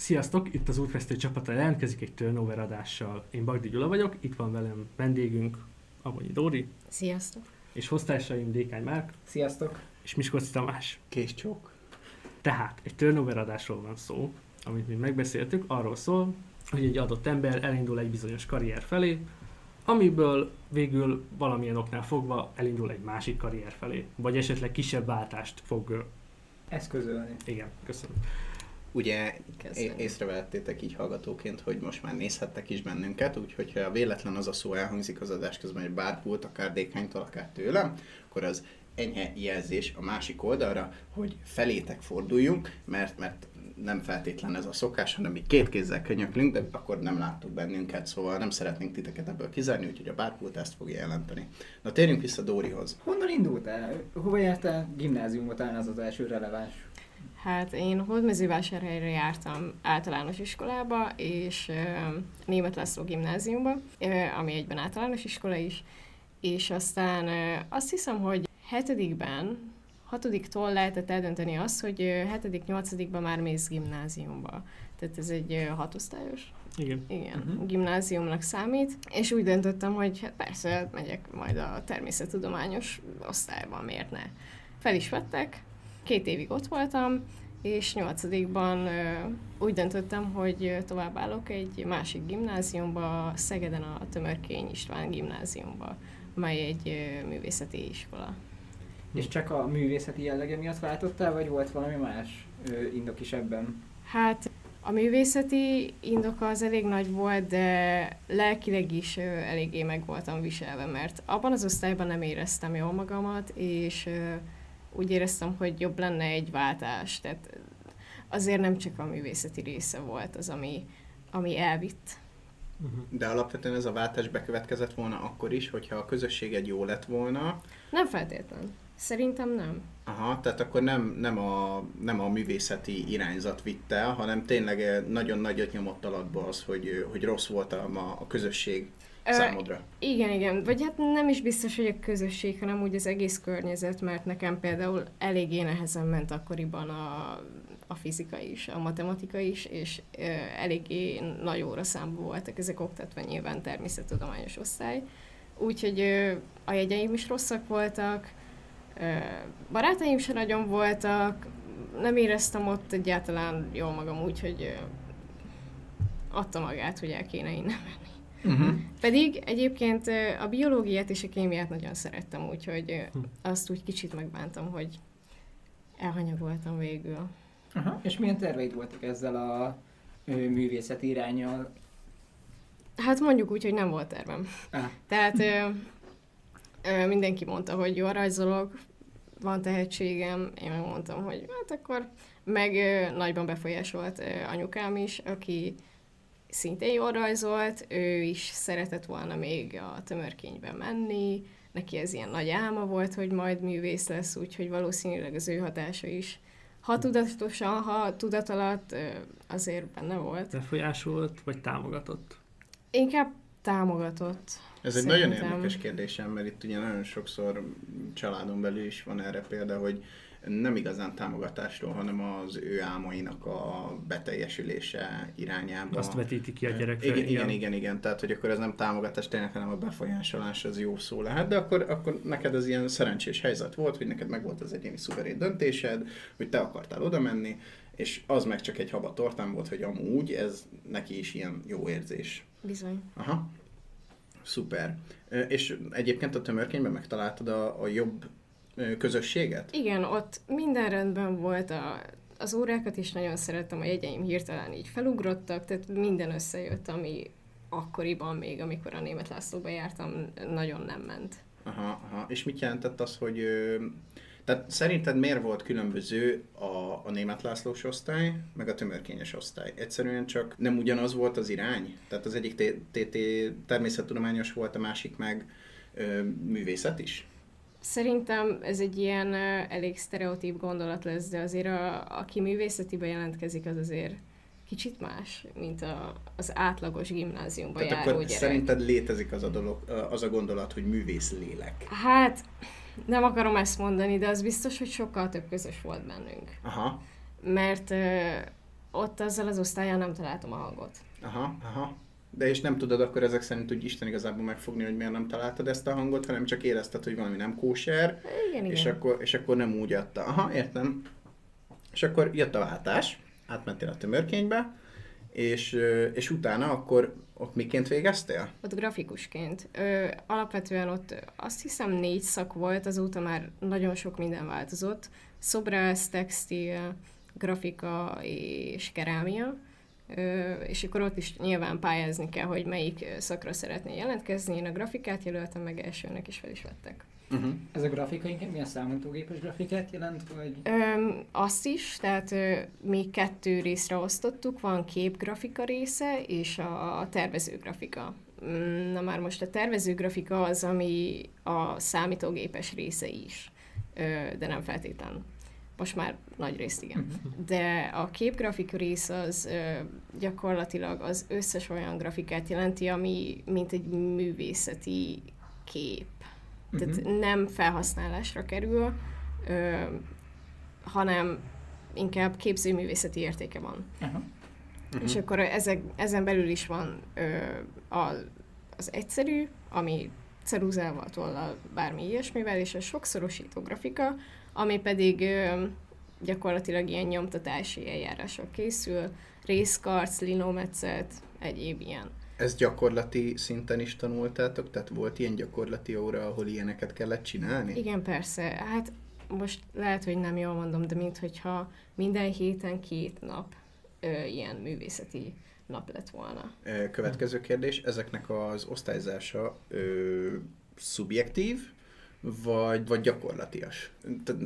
Sziasztok, itt az Útfesztő csapata jelentkezik egy turnover adással. Én Bagdi Gyula vagyok, itt van velem vendégünk Avonyi Dóri, Sziasztok! és hoztársaim Dékány Márk Sziasztok! és Miskolci Tamás. Kés csók. Tehát egy turnover adásról van szó, amit mi megbeszéltük, arról szól, hogy egy adott ember elindul egy bizonyos karrier felé, amiből végül valamilyen oknál fogva elindul egy másik karrier felé, vagy esetleg kisebb váltást fog... Eszközölni. Igen, köszönöm. Ugye é- észrevettétek így hallgatóként, hogy most már nézhettek is bennünket, úgyhogy ha véletlen az a szó elhangzik az adás közben, hogy bárpult, akár dékánytól, akár tőlem, akkor az enyhe jelzés a másik oldalra, hogy felétek forduljunk, mert, mert nem feltétlen ez a szokás, hanem mi két kézzel könyöklünk, de akkor nem láttuk bennünket, szóval nem szeretnénk titeket ebből kizárni, úgyhogy a bárpult ezt fogja jelenteni. Na térjünk vissza Dórihoz. Honnan indultál? Hova jártál? Gimnáziumba talán az az első releváns. Hát én Hódmezővásárhelyre jártam általános iskolába, és Német László gimnáziumba, ami egyben általános iskola is, és aztán azt hiszem, hogy hetedikben, hatodiktól lehetett eldönteni azt, hogy hetedik, nyolcadikban már mész gimnáziumba. Tehát ez egy hatosztályos Igen. igen, uh-huh. gimnáziumnak számít, és úgy döntöttem, hogy hát persze megyek majd a természettudományos osztályba, miért ne. Fel is vettek, két évig ott voltam, és nyolcadikban úgy döntöttem, hogy továbbállok egy másik gimnáziumba, Szegeden a Tömörkény István gimnáziumba, amely egy művészeti iskola. És csak a művészeti jellege miatt váltottál, vagy volt valami más indok is ebben? Hát a művészeti indoka az elég nagy volt, de lelkileg is eléggé meg voltam viselve, mert abban az osztályban nem éreztem jól magamat, és ö, úgy éreztem, hogy jobb lenne egy váltás. Tehát azért nem csak a művészeti része volt az, ami, ami elvitt. Uh-huh. De alapvetően ez a váltás bekövetkezett volna akkor is, hogyha a közösséged jó lett volna, Nem feltétlen. Szerintem nem. Aha, tehát akkor nem, nem, a, nem a művészeti irányzat vitt el, hanem tényleg nagyon nagyot nyomott alatba az, hogy, hogy rossz volt a, a a Ö, számodra. Igen, igen. Vagy hát nem is biztos, hogy a közösség, hanem úgy az egész környezet, mert nekem például eléggé nehezen ment akkoriban a, a fizika is, a matematika is, és ö, eléggé nagy óraszámú voltak ezek oktatva nyilván természettudományos osztály. Úgyhogy ö, a jegyeim is rosszak voltak, ö, barátaim sem nagyon voltak, nem éreztem ott egyáltalán jól magam, úgyhogy ö, adta magát, hogy el kéne innen Uh-huh. pedig egyébként a biológiát és a kémiát nagyon szerettem, úgyhogy Hm. azt úgy kicsit megbántam, hogy elhanyagoltam végül. Aha. És milyen terveid voltak ezzel a művészeti irányjal? Hát mondjuk úgy, hogy nem volt tervem. Ah. Tehát ö, ö, mindenki mondta, hogy jól rajzolok, van tehetségem, én megmondtam, hogy hát akkor meg ö, nagyban befolyásolt ö, anyukám is, aki szintén jól rajzolt, ő is szeretett volna még a tömörkénybe menni, neki ez ilyen nagy álma volt, hogy majd művész lesz, úgyhogy valószínűleg az ő hatása is, ha tudatosan, ha tudat alatt, azért benne volt. Befolyásolt, vagy támogatott? Inkább támogatott. Ez egy Szerintem. nagyon érdekes kérdésem, mert itt ugye nagyon sokszor családon belül is van erre példa, hogy nem igazán támogatásról, hanem az ő álmainak a beteljesülése irányába. Azt vetíti ki a gyerekre. Igen, igen, igen, igen, tehát hogy akkor ez nem támogatás tényleg, hanem a befolyásolás az jó szó lehet, de akkor, akkor neked ez ilyen szerencsés helyzet volt, hogy neked meg volt az egyéni szuverén döntésed, hogy te akartál oda menni, és az meg csak egy haba tortán volt, hogy amúgy ez neki is ilyen jó érzés. Bizony. Aha, szuper. És egyébként a tömörkényben megtaláltad a, a jobb közösséget? Igen, ott minden rendben volt, a, az órákat is nagyon szerettem, a jegyeim hirtelen így felugrottak, tehát minden összejött, ami akkoriban még, amikor a Német Lászlóba jártam, nagyon nem ment. Aha, aha. És mit jelentett az, hogy... Tehát szerinted miért volt különböző a, a német Lászlós osztály, meg a tömörkényes osztály? Egyszerűen csak nem ugyanaz volt az irány? Tehát az egyik TT természettudományos volt, a másik meg ö, művészet is? Szerintem ez egy ilyen ö, elég sztereotíp gondolat lesz, de azért a, aki művészetibe jelentkezik, az azért kicsit más, mint a, az átlagos gimnáziumba Tehát járó akkor gyerek. szerinted létezik az a, dolog, az a gondolat, hogy művész lélek? Hát, nem akarom ezt mondani, de az biztos, hogy sokkal több közös volt bennünk. Aha. Mert ö, ott azzal az osztályán nem találtam a hangot. Aha, aha. De és nem tudod akkor ezek szerint úgy Isten igazából megfogni, hogy miért nem találtad ezt a hangot, hanem csak érezted, hogy valami nem kóser, Igen, igen. és akkor, és akkor nem úgy adta. Aha, értem. És akkor jött a váltás, átmentél a tömörkénybe, és, és utána akkor ott miként végeztél? Ott grafikusként. Ö, alapvetően ott azt hiszem négy szak volt, azóta már nagyon sok minden változott. Szobrász, textil, grafika és kerámia. Ö, és akkor ott is nyilván pályázni kell, hogy melyik szakra szeretnél jelentkezni. Én a grafikát jelöltem meg elsőnek, és fel is vettek. Uh-huh. Ez a grafika inkább milyen számítógépes grafikát jelent, vagy... Öm, azt is, tehát ö, mi kettő részre osztottuk, van képgrafika része és a tervezőgrafika. Mm, Na már most a tervezőgrafika az, ami a számítógépes része is, ö, de nem feltétlen. Most már nagy részt igen. De a képgrafika rész az ö, gyakorlatilag az összes olyan grafikát jelenti, ami mint egy művészeti kép. Tehát Mhm. nem felhasználásra kerül, ö, hanem inkább képzőművészeti értéke van. Mhm. És akkor ezek, ezen belül is van ö, a, az egyszerű, ami ceruzával, tollal, bármi ilyesmivel, és a sokszorosító grafika, ami pedig ö, gyakorlatilag ilyen nyomtatási eljárással készül, részkarc, linometszet, egyéb ilyen. Ezt gyakorlati szinten is tanultátok? Tehát volt ilyen gyakorlati óra, ahol ilyeneket kellett csinálni? Igen, persze. Hát most lehet, hogy nem jól mondom, de minthogyha minden héten két nap ö, ilyen művészeti nap lett volna. Következő kérdés, ezeknek az osztályzása ö, szubjektív, vagy, vagy gyakorlatias?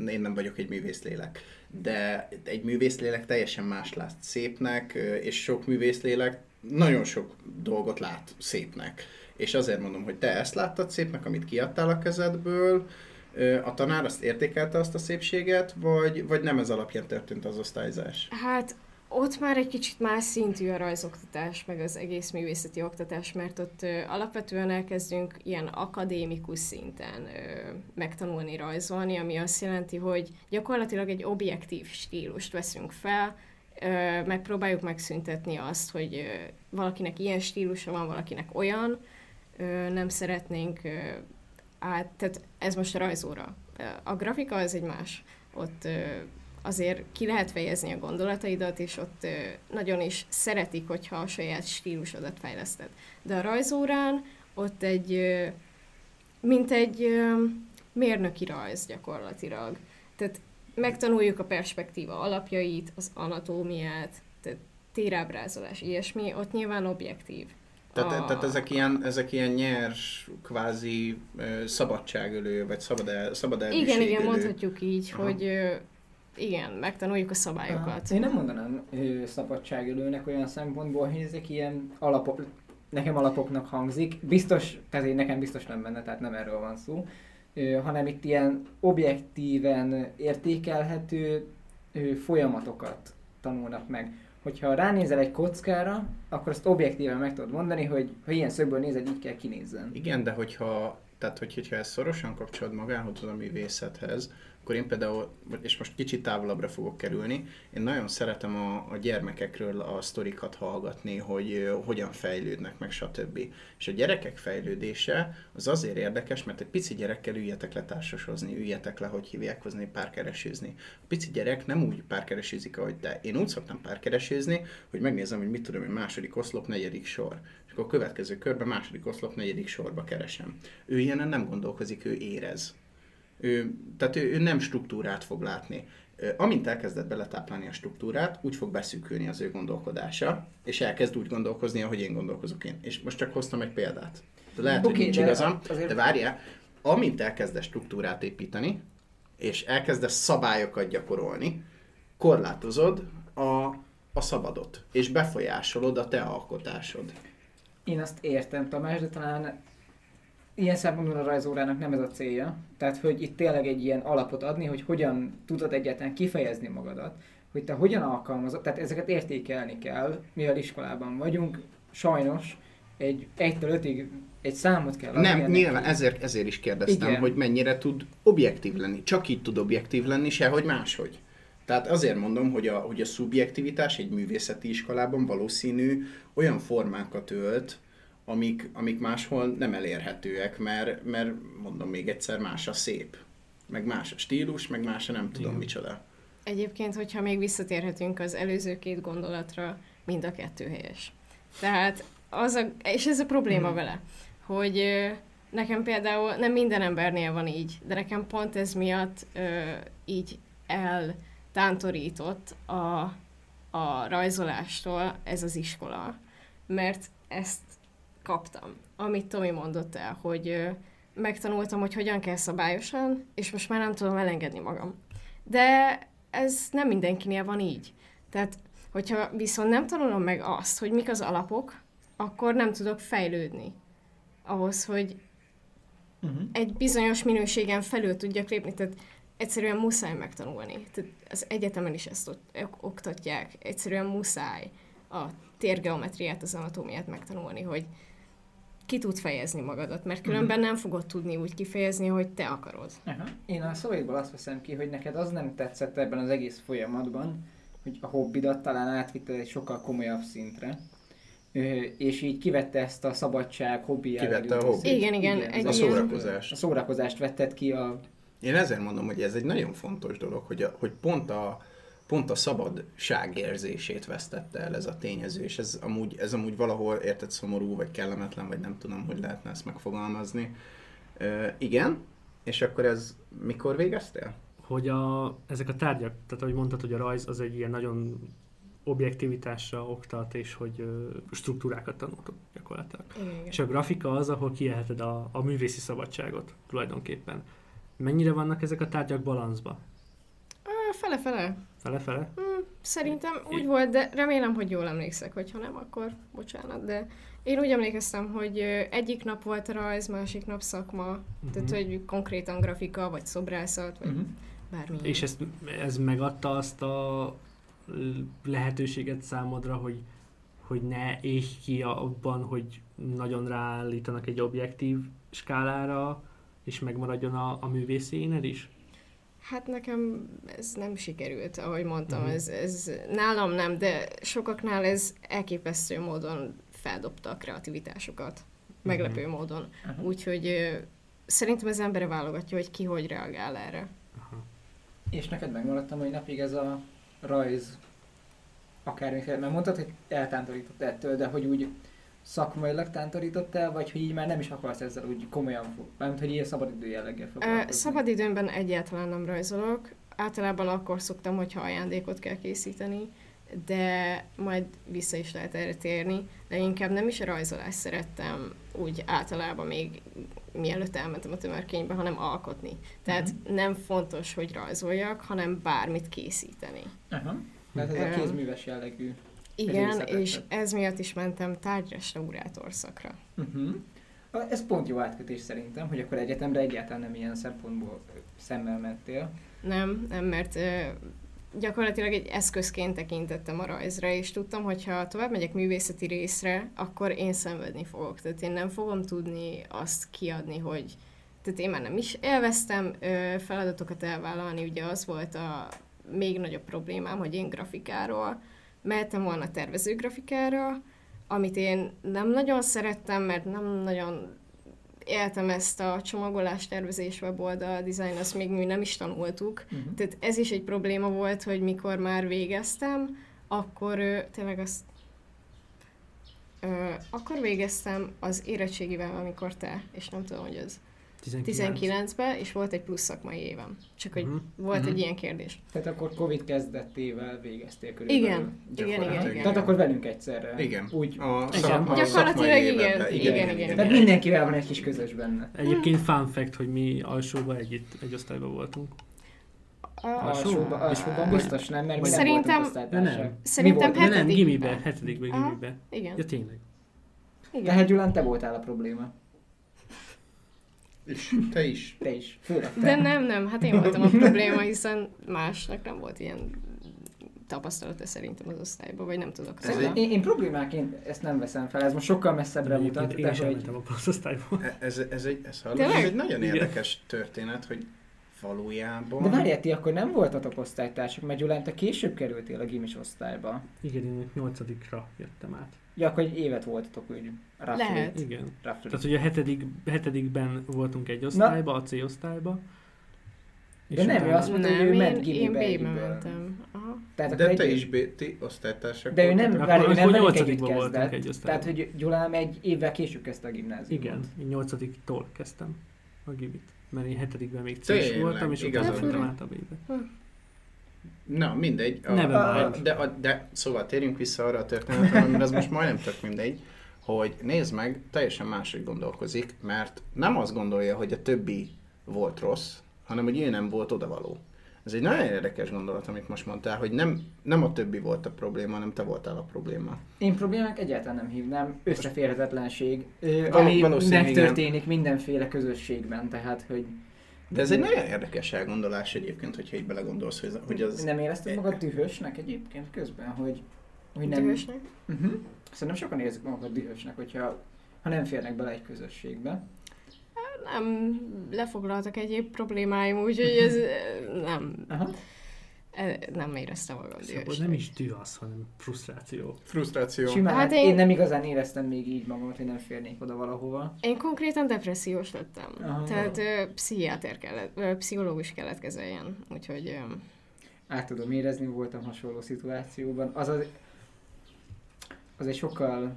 Én nem vagyok egy művészlélek, de egy művészlélek teljesen más lát szépnek, és sok művészlélek nagyon sok dolgot lát szépnek. És azért mondom, hogy te ezt láttad szépnek, amit kiadtál a kezedből, a tanár azt értékelte azt a szépséget, vagy, vagy nem ez alapján történt az osztályzás? Hát ott már egy kicsit más szintű a rajzoktatás, meg az egész művészeti oktatás, mert ott ö, alapvetően elkezdünk ilyen akadémikus szinten ö, megtanulni rajzolni, ami azt jelenti, hogy gyakorlatilag egy objektív stílust veszünk fel, megpróbáljuk megszüntetni azt, hogy valakinek ilyen stílusa van, valakinek olyan, nem szeretnénk át, tehát ez most a rajzóra. A grafika az egy más. Ott azért ki lehet fejezni a gondolataidat, és ott nagyon is szeretik, hogyha a saját stílusodat fejleszted. De a rajzórán ott egy, mint egy mérnöki rajz gyakorlatilag. Tehát megtanuljuk a perspektíva alapjait, az anatómiát, tehát térábrázolás, ilyesmi, ott nyilván objektív. Tehát, A- tehát ezek, ilyen, ezek ilyen nyers, kvázi szabadságölő, vagy szabad, el, szabad Igen, igen, mondhatjuk így, Aha. hogy igen, megtanuljuk a szabályokat. Én nem mondanám szabadságölőnek olyan szempontból, hogy ezek ilyen alapok, nekem alapoknak hangzik. Biztos, tehát én nekem biztos nem benne, tehát nem erről van szó, hanem itt ilyen objektíven értékelhető folyamatokat tanulnak meg. Hogyha ránézel egy kockára, akkor azt objektíven meg tudod mondani, hogy ha ilyen szögből nézed, így kell kinézzen. Igen, de hogyha, tehát hogy, hogyha ezt szorosan kapcsolod magához a művészethez, akkor én például, és most kicsit távolabbra fogok kerülni, én nagyon szeretem a, a gyermekekről a sztorikat hallgatni, hogy hogyan fejlődnek, meg stb. És a gyerekek fejlődése az azért érdekes, mert egy pici gyerekkel üljetek le társasozni, üljetek le, hogy hívják hozni, párkeresőzni. A pici gyerek nem úgy párkeresőzik, ahogy te. Én úgy szoktam párkeresőzni, hogy megnézem, hogy mit tudom, hogy második oszlop, negyedik sor. Akkor a következő körben második oszlop, negyedik sorba keresem. Ő ilyenen nem gondolkozik, ő érez. Ő, tehát ő, ő nem struktúrát fog látni. Amint elkezdett beletáplálni a struktúrát, úgy fog beszűkülni az ő gondolkodása, és elkezd úgy gondolkozni, ahogy én gondolkozok én. És most csak hoztam egy példát. De lehet, Oké, hogy nincs de igazam, azért- de várjál, amint elkezdesz struktúrát építeni, és elkezdesz szabályokat gyakorolni, korlátozod a, a szabadot, és befolyásolod a te alkotásod. Én azt értem, Tamás, de talán ilyen szempontból a rajzórának nem ez a célja. Tehát, hogy itt tényleg egy ilyen alapot adni, hogy hogyan tudod egyáltalán kifejezni magadat, hogy te hogyan alkalmazod, tehát ezeket értékelni kell, mivel iskolában vagyunk, sajnos egy 1-től 5-ig egy számot kell adni. Nem, nyilván ki. ezért, ezért is kérdeztem, Igen. hogy mennyire tud objektív lenni. Csak így tud objektív lenni, sehogy máshogy. Tehát azért mondom, hogy a, hogy a szubjektivitás egy művészeti iskolában valószínű olyan formákat ölt, amik, amik máshol nem elérhetőek, mert, mert mondom még egyszer, más a szép, meg más a stílus, meg más a nem tudom Igen. micsoda. Egyébként, hogyha még visszatérhetünk az előző két gondolatra, mind a kettő helyes. Tehát az a, és ez a probléma Mhm. vele, hogy nekem például nem minden embernél van így, de nekem pont ez miatt ö, így eltántorított a, a rajzolástól ez az iskola, mert ezt kaptam, amit Tomi mondott el, hogy megtanultam, hogy hogyan kell szabályosan, és most már nem tudom elengedni magam. De ez nem mindenkinél van így. Tehát, hogyha viszont nem tanulom meg azt, hogy mik az alapok, akkor nem tudok fejlődni. Ahhoz, hogy Uh-huh. egy bizonyos minőségen felül tudjak lépni, tehát egyszerűen muszáj megtanulni. Tehát az egyetemen is ezt ott- oktatják. Egyszerűen muszáj a térgeometriát, az anatómiát megtanulni, hogy ki tud fejezni magadat, mert különben nem fogod tudni úgy kifejezni, hogy te akarod. Aha. Én a szavaidból azt veszem ki, hogy neked az nem tetszett ebben az egész folyamatban, hogy a hobbidat talán átvitted egy sokkal komolyabb szintre, és így kivette ezt a szabadság, hobbi Kivette a részét. hobbit. Igen, igen, egy A szórakozást. A szórakozást vetted ki a... Én ezért mondom, hogy ez egy nagyon fontos dolog, hogy, a, hogy pont a pont a szabadság érzését vesztette el ez a tényező, és ez amúgy, ez amúgy valahol érted szomorú, vagy kellemetlen, vagy nem tudom, hogy lehetne ezt megfogalmazni. Ö, igen, és akkor ez mikor végeztél? hogy a, ezek a tárgyak, tehát ahogy mondtad, hogy a rajz az egy ilyen nagyon objektivitásra oktat, és hogy ö, struktúrákat tanultok gyakorlatilag. Igen. És a grafika az, ahol kiélheted a, a művészi szabadságot tulajdonképpen. Mennyire vannak ezek a tárgyak balanszba? Fele-fele. Fele-fele? Szerintem úgy É- volt, de remélem, hogy jól emlékszek, hogyha nem, akkor bocsánat, de én úgy emlékeztem, hogy egyik nap volt rajz, másik nap szakma, uh-huh. tehát hogy konkrétan grafika, vagy szobrászat, vagy Uh-huh. bármi. És ezt, ez megadta azt a lehetőséget számodra, hogy, hogy ne éj ki abban, hogy nagyon ráállítanak egy objektív skálára, és megmaradjon a, a művészi éned is? Hát nekem ez nem sikerült, ahogy mondtam, Mhm. ez, ez nálam nem, de sokaknál ez elképesztő módon feldobta a kreativitásokat, meglepő módon. Aha. Úgyhogy ö, szerintem az embere válogatja, hogy ki hogy reagál erre. Aha. És neked megmaradt a mai napig ez a rajz akármikor, mert mondtad, hogy eltántorított ettől, de hogy úgy szakmailag tántorított el, vagy hogy így már nem is akarsz ezzel úgy komolyan, fog- mármint hogy ilyen szabadidő jelleggel foglalkozni. Szabadidőmben egyáltalán nem rajzolok. Általában akkor szoktam, hogyha ajándékot kell készíteni, de majd vissza is lehet erre térni. De inkább nem is a rajzolást szerettem úgy általában még mielőtt elmentem a tömörkénybe, hanem alkotni. Tehát Mhm. nem fontos, hogy rajzoljak, hanem bármit készíteni. Aha. Tehát ez a kézműves jellegű. Igen, és ez miatt is mentem tárgyrestaurátor szakra. Uh-huh. Ez pont jó átkötés szerintem, hogy akkor egyetemre egyáltalán nem ilyen szempontból szemmel mentél. Nem, nem, mert gyakorlatilag egy eszközként tekintettem a rajzra, és tudtam, hogy ha tovább megyek művészeti részre, akkor én szenvedni fogok. Tehát én nem fogom tudni azt kiadni, hogy tehát én már nem is élveztem feladatokat elvállalni, ugye az volt a még nagyobb problémám, hogy én grafikáról mehettem volna tervező grafikára, amit én nem nagyon szerettem, mert nem nagyon éltem ezt a csomagolás, tervezés, weboldal, design, azt még mi nem is tanultuk. Uh-huh. Tehát ez is egy probléma volt, hogy mikor már végeztem, akkor ö, tényleg azt ö, akkor végeztem az érettségivel, amikor te, és nem tudom, hogy az 19. 19-ben, és volt egy plusz szakmai évem. Csak hogy Mhm. volt Mhm. egy ilyen kérdés. Tehát akkor Covid kezdetével végeztél körülbelül. Igen, igen, igen, igen. Tehát akkor velünk egyszerre. Igen. Úgy. A Igen. szakma, Gyakorlatilag igen, években. igen, igen, igen. Tehát mindenkivel van egy kis közös benne. Egyébként fun fact, hogy mi alsóban együtt, egy osztályban voltunk. A, Alsóban, alsóban biztos nem, mert mi nem Szerintem- voltunk osztálytársak. De nem. Szerintem Mi volt? De nem, gimibe, hetedikben gimibe. igen, Ja tényleg. igen. Tehát Gyulán te voltál a probléma. És te is. Te is. Főleg te. De nem, nem, hát én voltam a probléma, hiszen másnak nem volt ilyen tapasztalata szerintem az osztályban, vagy nem tudok Ez róla. egy- Én, én problémáként ezt nem veszem fel, ez most sokkal messzebbre mutat, én de sem hogy... mentem a osztályba. E- Ez, ez egy, ez, Tényleg? ez egy nagyon Igen. érdekes történet, hogy valójában... De várjál, ti akkor nem voltatok osztálytársak, mert Gyulán, te később kerültél a gimis osztályba. Igen, én nyolcadikra jöttem át. Ja, akkor egy évet voltatok úgy. roughly. Lehet. Igen. Roughly. Tehát ugye a hetedik, hetedikben voltunk egy osztályba, a C osztályba. De nem, ő azt mondta, hogy ő nem, ment én, gimibe én B-be mentem. Tehát akkor De egy te év- is B, ti osztálytársak De ő nem, várj, ő Akkor- nem akkor velünk együtt voltunk kezdett. egy. Tehát, hogy Gyulám egy évvel később kezdte a gimnáziumot. Igen, én nyolcadiktól kezdtem a gimit. Mert én hetedikben még c voltam, és utána mentem át a B-be. Na, mindegy. A, Never a, mind. de, a, de szóval térjünk vissza arra a történetre, mert ez most majdnem tök mindegy, hogy nézd meg, teljesen máshogy gondolkozik, mert nem azt gondolja, hogy a többi volt rossz, hanem hogy ő nem volt odavaló. Ez egy nagyon érdekes gondolat, amit most mondtál, hogy nem, nem a többi volt a probléma, hanem te voltál a probléma. Én problémák egyáltalán nem hívnám. Összeférhetetlenség, ö, Val- ami valószínűleg igen. megtörténik mindenféle közösségben, tehát, hogy De ez egy nagyon érdekes elgondolás egyébként, hogyha így belegondolsz, hogy, hogy az... nem érezted magad dühösnek egyébként közben, hogy, hogy nem... Dühösnek? Uh-huh. Szerintem sokan érzik magukat dühösnek, hogyha ha nem férnek bele egy közösségbe. Nem, lefoglaltak egyéb problémáim, úgyhogy ez eh, nem, Aha. eh, nem éreztem magam Szóval nem is düh az, hanem frusztráció. Frusztráció. Simán, Hát hát én... én- én nem igazán éreztem még így magamat, hogy nem férnék oda valahova. Én konkrétan depressziós lettem. Aha. Tehát ö, pszichiáter kellett, ö, pszichológus kellett kezeljen. Úgyhogy ö, Át tudom érezni, voltam hasonló szituációban. Az, az, az egy sokkal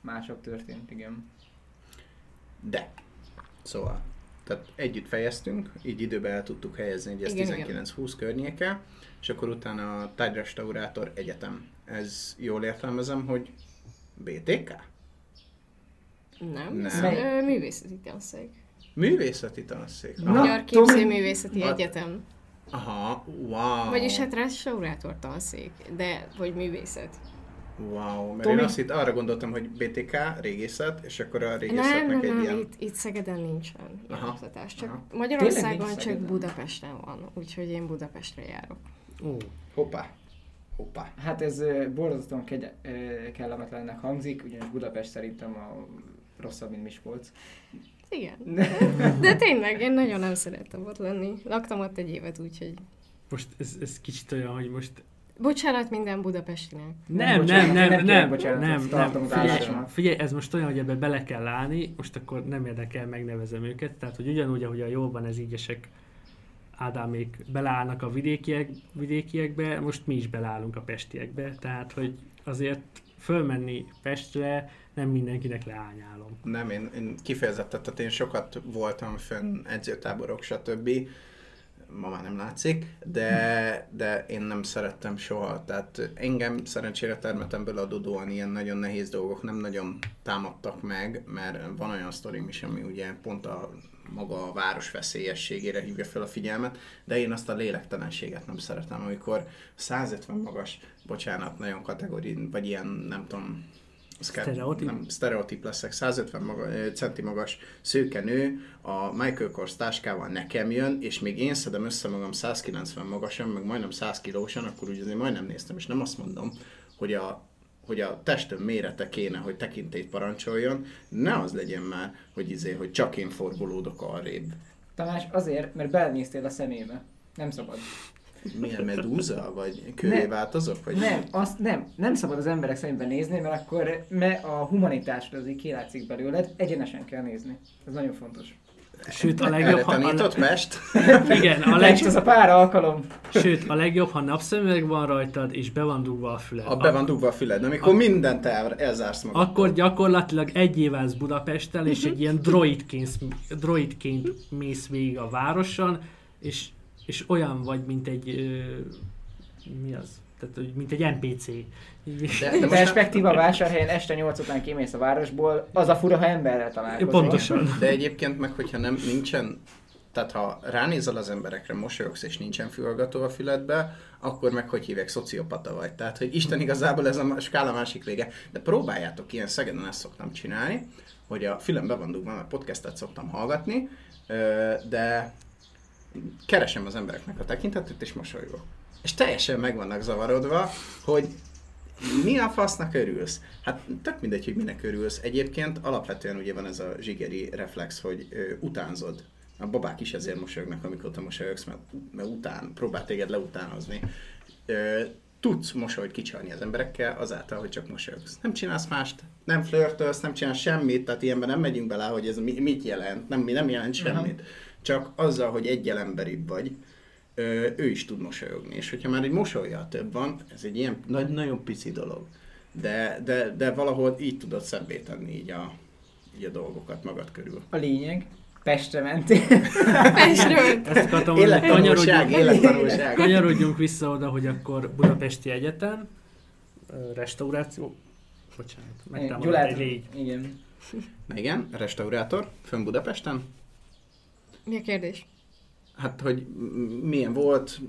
másabb történt, igen. De. Szóval, tehát együtt fejeztünk, így időben el tudtuk helyezni, hogy ez Igen, igen. 19-20 környéke, és akkor utána a tárgyrestaurátor egyetem. Ez jól értelmezem, hogy BTK? nem. Nem. Ez, művészeti tanszék. Művészeti tanszék. Na, Magyar Képzőművészeti Vad- Egyetem. Aha, wow. Vagyis hát restaurátor tanszék, de vagy művészet. Wow, mert Tomi- én azt itt arra gondoltam, hogy BTK, régészet, és akkor a Nem, régészetnek nem, egy nem, ilyen... itt, itt Szegeden nincsen Aha, oktatás. Csak aha. Magyarországon csak? Budapesten van, úgyhogy én Budapestre járok. Ó, Hoppá. Hoppá. Hát ez borzasztóan kegy- kellemetlennek hangzik, ugyanis Budapest szerintem a rosszabb, mint Miskolc. Igen. De tényleg, én nagyon nem szerettem ott lenni. Laktam ott egy évet, úgyhogy... most ez, ez kicsit olyan, hogy most Bocsánat minden budapestinek. Nem, bocsánat, nem, nem, nem nem, kérek nem, nem, tartom nem. az Figyelj, figyelj, ez most olyan, hogy ebbe bele kell állni, most akkor nem érdekel, megnevezem őket, tehát hogy ugyanúgy, ahogy a jól van ez ígyesek Ádámék beleállnak a vidékiek, vidékiekbe, most mi is beleállunk a pestiekbe, tehát hogy azért fölmenni Pestre nem mindenkinek leányálom. Nem, én, én kifejezetten, tehát én sokat voltam fönn edzőtáborok, stb. Ma már nem látszik, de, de én nem szerettem soha. Tehát engem szerencsére termetemből adódóan ilyen nagyon nehéz dolgok nem nagyon támadtak meg, mert van olyan sztorim is, ami ugye pont a maga a város veszélyességére hívja fel a figyelmet, de én azt a lélektelenséget nem szeretem, amikor 150 magas, bocsánat, nagyon kategóri, vagy ilyen, nem tudom, Sztereotíp? Nem, sztereotíp leszek. 150 maga, centi magas szőke nő a Michael Kors táskával nekem jön, és még én szedem össze magam 190 magasan, meg majdnem 100 kilósan, akkor úgy azért majdnem néztem, és nem azt mondom, hogy a hogy a testöm mérete kéne, hogy tekintélyt parancsoljon, ne az legyen már, hogy izé, hogy csak én forgolódok arrébb. Tamás, azért, mert belenéztél a szemébe. Nem szabad. Milyen medúza, vagy kővé Ne. változok? Vagy Nem, azt nem. Nem szabad az emberek szemébe nézni, mert akkor mert a humanitásra azért kilátszik belőled, egyenesen kell nézni. Ez nagyon fontos. Sőt, a legjobb, ha, tanított a, Pest? igen, a, A leg, az a pár alkalom. sőt, a legjobb, ha napszemüveg van rajtad, és be van dugva a füled. A be van dugva a füled, amikor mindent el, elzársz magad. Akkor gyakorlatilag egy év állsz Budapesttel, és egy ilyen droidként, droidként mész végig a városon, és, és olyan vagy, mint egy... Ö, mi az? Tehát, hogy mint egy NPC. De, de Perspektíva vásárhelyen este 8 után kimész a városból, az a fura, ha emberrel találkozol. Pontosan. De egyébként meg, hogyha nem, nincsen, tehát ha ránézel az emberekre, mosolyogsz és nincsen fülhallgató a füledbe, akkor meg hogy hívják, szociopata vagy. Tehát, hogy Isten igazából ez a skála másik vége. De próbáljátok ilyen, Szegeden ezt szoktam csinálni, hogy a fülem be van dugva, mert podcastet szoktam hallgatni, de keresem az embereknek a tekintetét, és mosolygok. És teljesen meg vannak zavarodva, hogy mi a fasznak örülsz? Hát tök mindegy, hogy minek örülsz. Egyébként alapvetően ugye van ez a zsigeri reflex, hogy ö, utánzod A babák is ezért mosolyognak, amikor te mosolyogsz, mert, mert után, próbál téged leutánozni. Ö, tudsz mosolyt kicsalni az emberekkel azáltal, hogy csak mosolyogsz. Nem csinálsz mást, nem flörtölsz, nem csinálsz semmit, tehát ilyenben nem megyünk bele, hogy ez mi, mit jelent, nem, nem jelent semmit. Csak azzal, hogy egyel emberibb vagy, ő is tud mosolyogni. És hogyha már egy mosolya több van, ez egy ilyen nagy, nagyon pici dolog. De, de, de valahol így tudod szebbé tenni így a, így a dolgokat magad körül. A lényeg, Pestre mentél. Pestre Ezt akartam Élettanulság, kanyarodjunk, élettanulság. kanyarodjunk vissza oda, hogy akkor Budapesti Egyetem, restauráció, bocsánat, megtámadott egy légy. igen. Na igen, restaurátor, fönn Budapesten. Mi a kérdés? Hát, hogy milyen volt,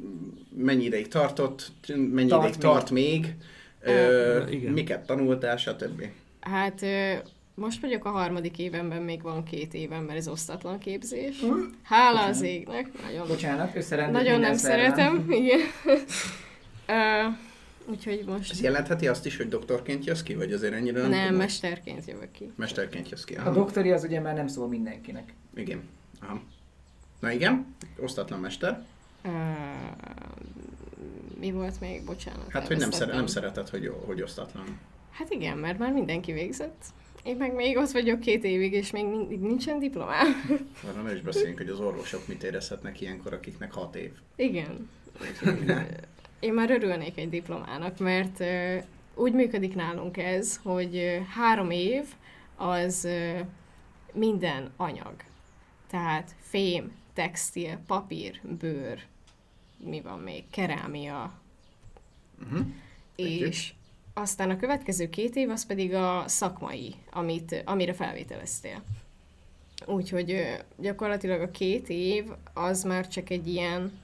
mennyi ideig tartott, mennyi Tart ideig még. tart még, ö, igen. miket tanultál, stb. Hát ö, most vagyok a harmadik évenben, még van két éven, mert ez osztatlan képzés. Hála az égnek, nagyon, Bocsánat, nagyon nem szeretem, igen. Ö, úgyhogy most Ez jelentheti azt is, hogy doktorként jössz ki, vagy azért ennyire nem? nem, komoly? mesterként jövök ki. Mesterként jössz ki. A Aha. doktori az ugye már nem szól mindenkinek. Igen. Aha. Na igen, osztatlan mester. Mi volt még? Bocsánat. Hát, hogy nem, szere, nem szereted, hogy, hogy osztatlan. Hát igen, mert már mindenki végzett. Én meg még ott vagyok két évig, és még mindig nincsen diplomám. Arra ne is beszéljünk, hogy az orvosok mit érezhetnek ilyenkor, akiknek hat év. Igen. Én már örülnék egy diplomának, mert úgy működik nálunk ez, hogy három év az minden anyag. Tehát fém, textil, papír, bőr, mi van még, kerámia, Uh-huh. És aztán a következő két év az pedig a szakmai, amit, amire felvételeztél. Úgyhogy gyakorlatilag a két év az már csak egy ilyen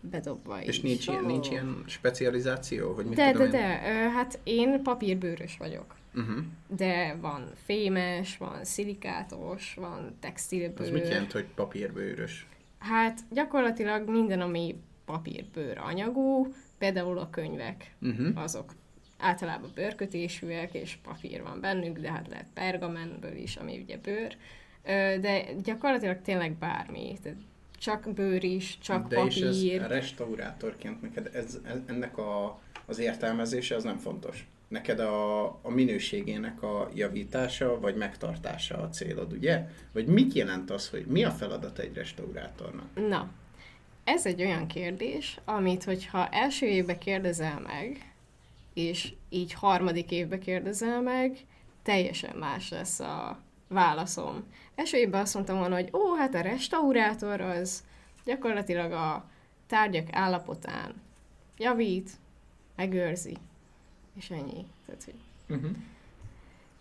bedobva És így. nincs ilyen, nincs ilyen specializáció, hogy mit De, de, de, ö, hát én papírbőrös vagyok. Uh-huh. De van fémes, van szilikátos, van textilbőr. mit jelent, hogy papírbőrös? Hát gyakorlatilag minden, ami papírbőr anyagú, például a könyvek, Uh-huh. azok általában bőrkötésűek, és papír van bennük, de hát lehet pergamenből is, ami ugye bőr. De gyakorlatilag tényleg bármi. Tehát csak bőr is, csak De és ez papír. restaurátorként neked ez, ez, ennek a, az értelmezése az nem fontos. Neked a, a minőségének a javítása vagy megtartása a célod, ugye? Vagy mit jelent az, hogy mi a feladat egy restaurátornak? Na, ez egy olyan kérdés, amit hogyha első évben kérdezel meg, és így harmadik évben kérdezel meg, teljesen más lesz a válaszom. Első évben azt mondtam volna, hogy ó, hát a restaurátor az gyakorlatilag a tárgyak állapotán javít, megőrzi, és ennyi. Tehát, hogy Uh-huh.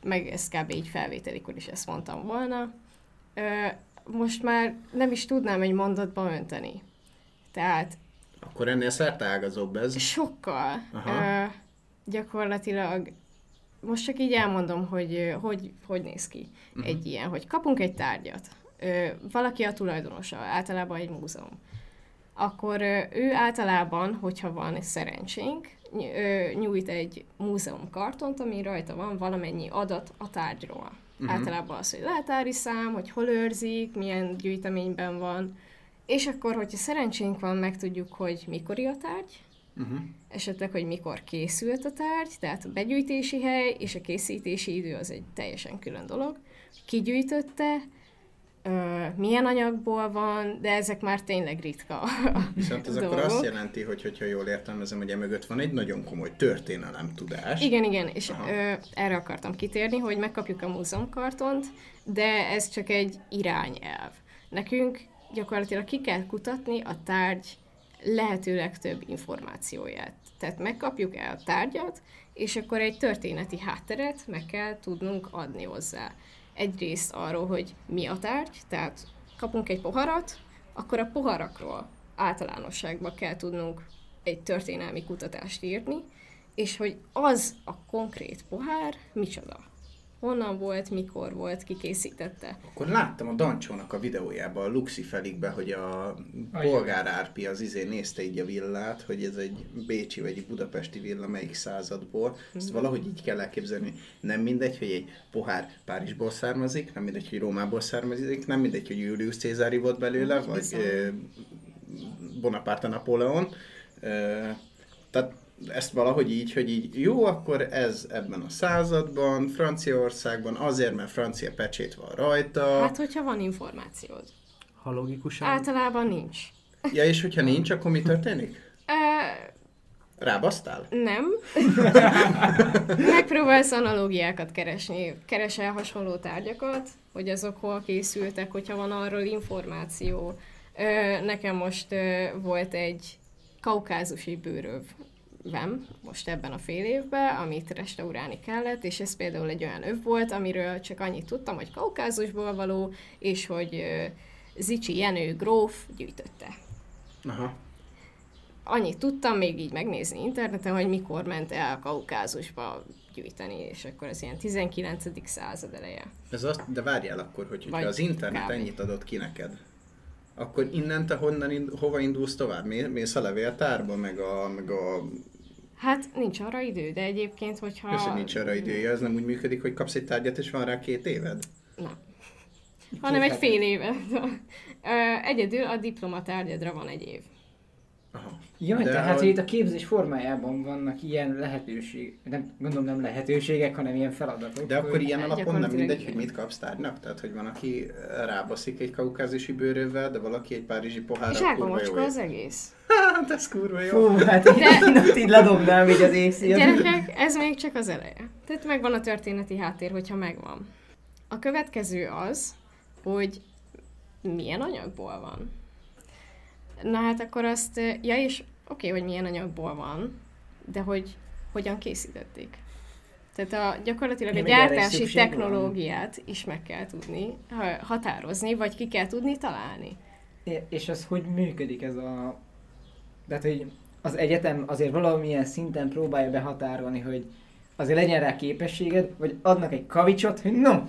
meg ez kb. így felvételikor is ezt mondtam volna. Ö, most már nem is tudnám egy mondatba önteni. Tehát Akkor ennél szerteágazóbb ez. sokkal Aha. ö, gyakorlatilag most csak így elmondom, hogy hogy, hogy néz ki Mhm. egy ilyen, hogy kapunk egy tárgyat, ö, valaki a tulajdonosa, általában egy múzeum, akkor ö, ő általában, hogyha van szerencsénk, ny- ö, nyújt egy múzeum kartont, ami rajta van valamennyi adat a tárgyról. Uh-huh. Általában az, hogy leltári szám, hogy hol őrzik, milyen gyűjteményben van, és akkor, hogyha szerencsénk van, megtudjuk, hogy mikori a tárgy, Uh-huh. esetleg, hogy mikor készült a tárgy, tehát a begyűjtési hely és a készítési idő az egy teljesen külön dolog. Ki gyűjtötte, ö, milyen anyagból van, de ezek már tényleg ritka Viszont ez akkor azt jelenti, hogy hogyha jól értelmezem, hogy emögött van egy nagyon komoly történelem tudás. Igen, igen, és Aha. ö, erre akartam kitérni, hogy megkapjuk a múzeumkartont, de ez csak egy irányelv. Nekünk gyakorlatilag ki kell kutatni a tárgy lehető legtöbb információját. Tehát megkapjuk el a tárgyat, és akkor egy történeti hátteret meg kell tudnunk adni hozzá. Egyrészt arról, hogy mi a tárgy, tehát kapunk egy poharat, akkor a poharakról általánosságban kell tudnunk egy történelmi kutatást írni, és hogy az a konkrét pohár micsoda. Honnan volt, mikor volt, ki készítette. Akkor láttam a Dancsónak a videójában, a Luxi felikbe, hogy a polgár Árpi az izé nézte így a villát, hogy ez egy bécsi vagy egy budapesti villa melyik századból. Ezt valahogy így kell elképzelni. Nem mindegy, hogy egy pohár Párizsból származik, nem mindegy, hogy Rómából származik, nem mindegy, hogy Julius Cézári volt belőle, vagy Bonaparte Napóleon. Tehát ezt valahogy így, hogy így jó, akkor ez ebben a században, Franciaországban, azért, mert francia pecsét van rajta. Hát, hogyha van információd. Ha logikusan... Általában nincs. Ja, és hogyha nincs, akkor mi történik? Rábasztál? nem. Megpróbálsz analógiákat keresni. Keresel hasonló tárgyakat, hogy azok hol készültek, hogyha van arról információ. Nekem most volt egy kaukázusi bőrövem, most ebben a fél évben, amit restaurálni kellett, és ez például egy olyan öv volt, amiről csak annyit tudtam, hogy kaukázusból való, és hogy Zicsi Jenő gróf gyűjtötte Aha. annyit tudtam még így megnézni interneten, hogy mikor ment el Kaukázusba gyűjteni, és akkor az ilyen 19. század eleje. Ez azt, de várjál akkor, hogy hogyha Vagy az internet kb. ennyit adott ki neked, akkor innen te honnan, ind- hova indulsz tovább? Mé- Mész a levéltárba, meg a, meg a Hát nincs arra idő, de egyébként, hogyha... Persze nincs arra idője, ez nem úgy működik, hogy kapsz egy tárgyat, és van rá két éved? Nem. Hanem egy fél éve. Egyedül a diplomatárgyadra van egy év. Aha. Jaj, De tehát hogy itt a képzés formájában vannak ilyen lehetőség, nem, gondolom nem lehetőségek, hanem ilyen feladatok. De akkor ilyen alapon nem Gyakorlatilag mindegy, hogy mit kapsz tárgynak? Tehát, hogy van, aki rábaszik egy kaukázusi bőrővel, de valaki egy párizsi pohárral Zsákba kurva jó. macska az egész. Hát ez kurva jó. Fú, hát így, ott így ledobnám így az évszíjat. Gyerekek, ez még csak az eleje. Tehát megvan a történeti háttér, hogyha megvan. A következő az, hogy milyen anyagból van. Na hát akkor azt, ja és oké, hogy milyen anyagból van, de hogy hogyan készítették. Tehát a, gyakorlatilag Ja, a gyártási szükség van. technológiát is meg kell tudni ha- határozni, vagy ki kell tudni találni. É- És az hogy működik ez a... Tehát, hogy az egyetem azért valamilyen szinten próbálja behatárolni, hogy azért legyen rá képességed, vagy adnak egy kavicsot, hogy no,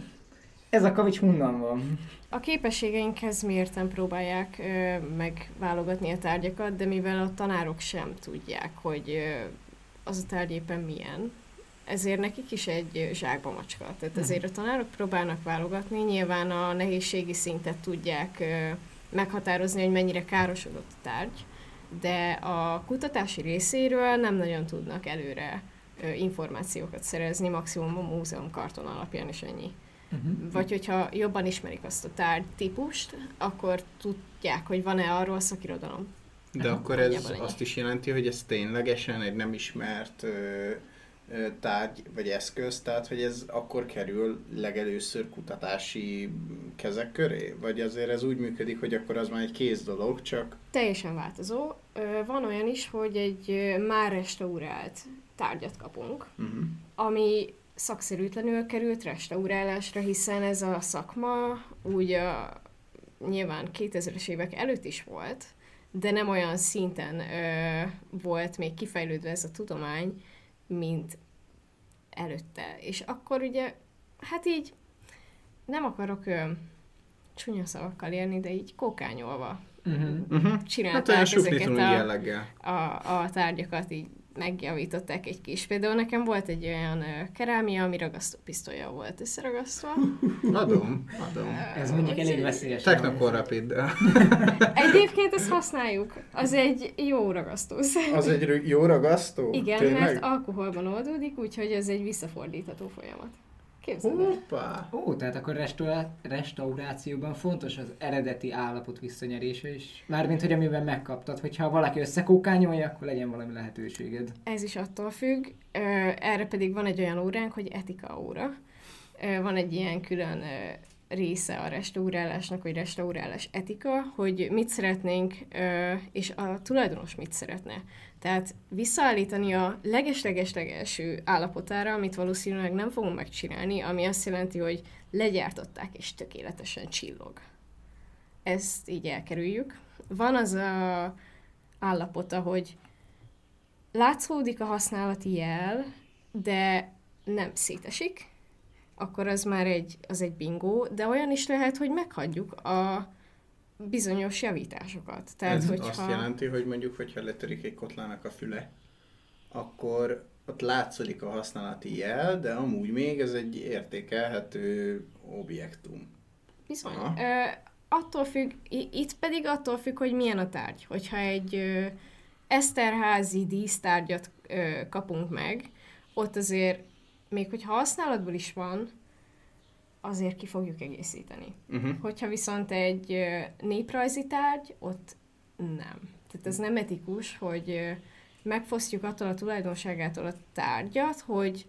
ez a kavics honnan van. A képességeinkhez mérten próbálják ö, megválogatni a tárgyakat, de mivel a tanárok sem tudják, hogy ö, az a tárgy éppen milyen, ezért nekik is egy zsákba macska. Tehát azért a tanárok próbálnak válogatni, nyilván a nehézségi szintet tudják ö, meghatározni, hogy mennyire károsodott a tárgy, de a kutatási részéről nem nagyon tudnak előre ö, információkat szerezni, maximum a múzeum karton alapján is ennyi. Vagy hogyha jobban ismerik azt a tárgy típust, akkor tudják, hogy van-e arról szakirodalom. De akkor ez ennyi. azt is jelenti, hogy ez ténylegesen egy nem ismert ö, ö, tárgy vagy eszköz, tehát hogy ez akkor kerül legelőször kutatási kezek köré? Vagy azért ez úgy működik, hogy akkor az már egy kész dolog, csak Teljesen változó. Van olyan is, hogy egy már restaurált tárgyat kapunk, uh-huh. ami szakszerűtlenül került restaurálásra, hiszen ez a szakma úgy a, nyilván 2000-es évek előtt is volt, de nem olyan szinten ö, volt még kifejlődve ez a tudomány, mint előtte. És akkor ugye, hát így nem akarok ö, csúnya szavakkal élni, de így kokányolva Uh-huh. Hát csinálták olyan ezeket a, jelleggel. a, a tárgyakat így megjavították egy kis. Például nekem volt egy olyan kerámia, ami ragasztópisztolya volt összeragasztva. Adom, adom. Ez mondjuk elég veszélyes. Technocore Rapid. Egyébként ezt használjuk. Az egy jó ragasztószer. Az egy jó ragasztó? Igen, Tényleg? mert alkoholban oldódik, úgyhogy ez egy visszafordítható folyamat. Képzeld. Hoppá! Ó, tehát akkor restaurá- restaurációban fontos az eredeti állapot visszanyerése is. Mármint, hogy amiben megkaptad, hogyha valaki összekókányolja, akkor legyen valami lehetőséged. Ez is attól függ. Erre pedig van egy olyan óránk, hogy etika óra. Van egy ilyen külön része a restaurálásnak, hogy restaurálás etika, hogy mit szeretnénk, és a tulajdonos mit szeretne. Tehát visszaállítani a leges-leges-legelső állapotára, amit valószínűleg nem fogunk megcsinálni, ami azt jelenti, hogy legyártották és tökéletesen csillog. Ezt így elkerüljük. Van az a állapota, hogy látszódik a használati jel, de nem szétesik. Akkor az már egy, az egy bingó, de olyan is lehet, hogy meghagyjuk a bizonyos javításokat. Tehát, Ez hogyha... azt jelenti, hogy mondjuk, hogyha letörik egy kotlának a füle, akkor ott látszik a használati jel, de amúgy még ez egy értékelhető objektum. Bizony. Aha. Ö, attól függ, itt pedig attól függ, hogy milyen a tárgy. Hogyha egy ö, Eszterházi dísztárgyat ö, kapunk meg, ott azért, még hogyha használatból is van, azért ki fogjuk egészíteni. Uh-huh. Hogyha viszont egy néprajzi tárgy, ott nem. Tehát ez nem etikus, hogy megfosztjuk attól a tulajdonságától a tárgyat, hogy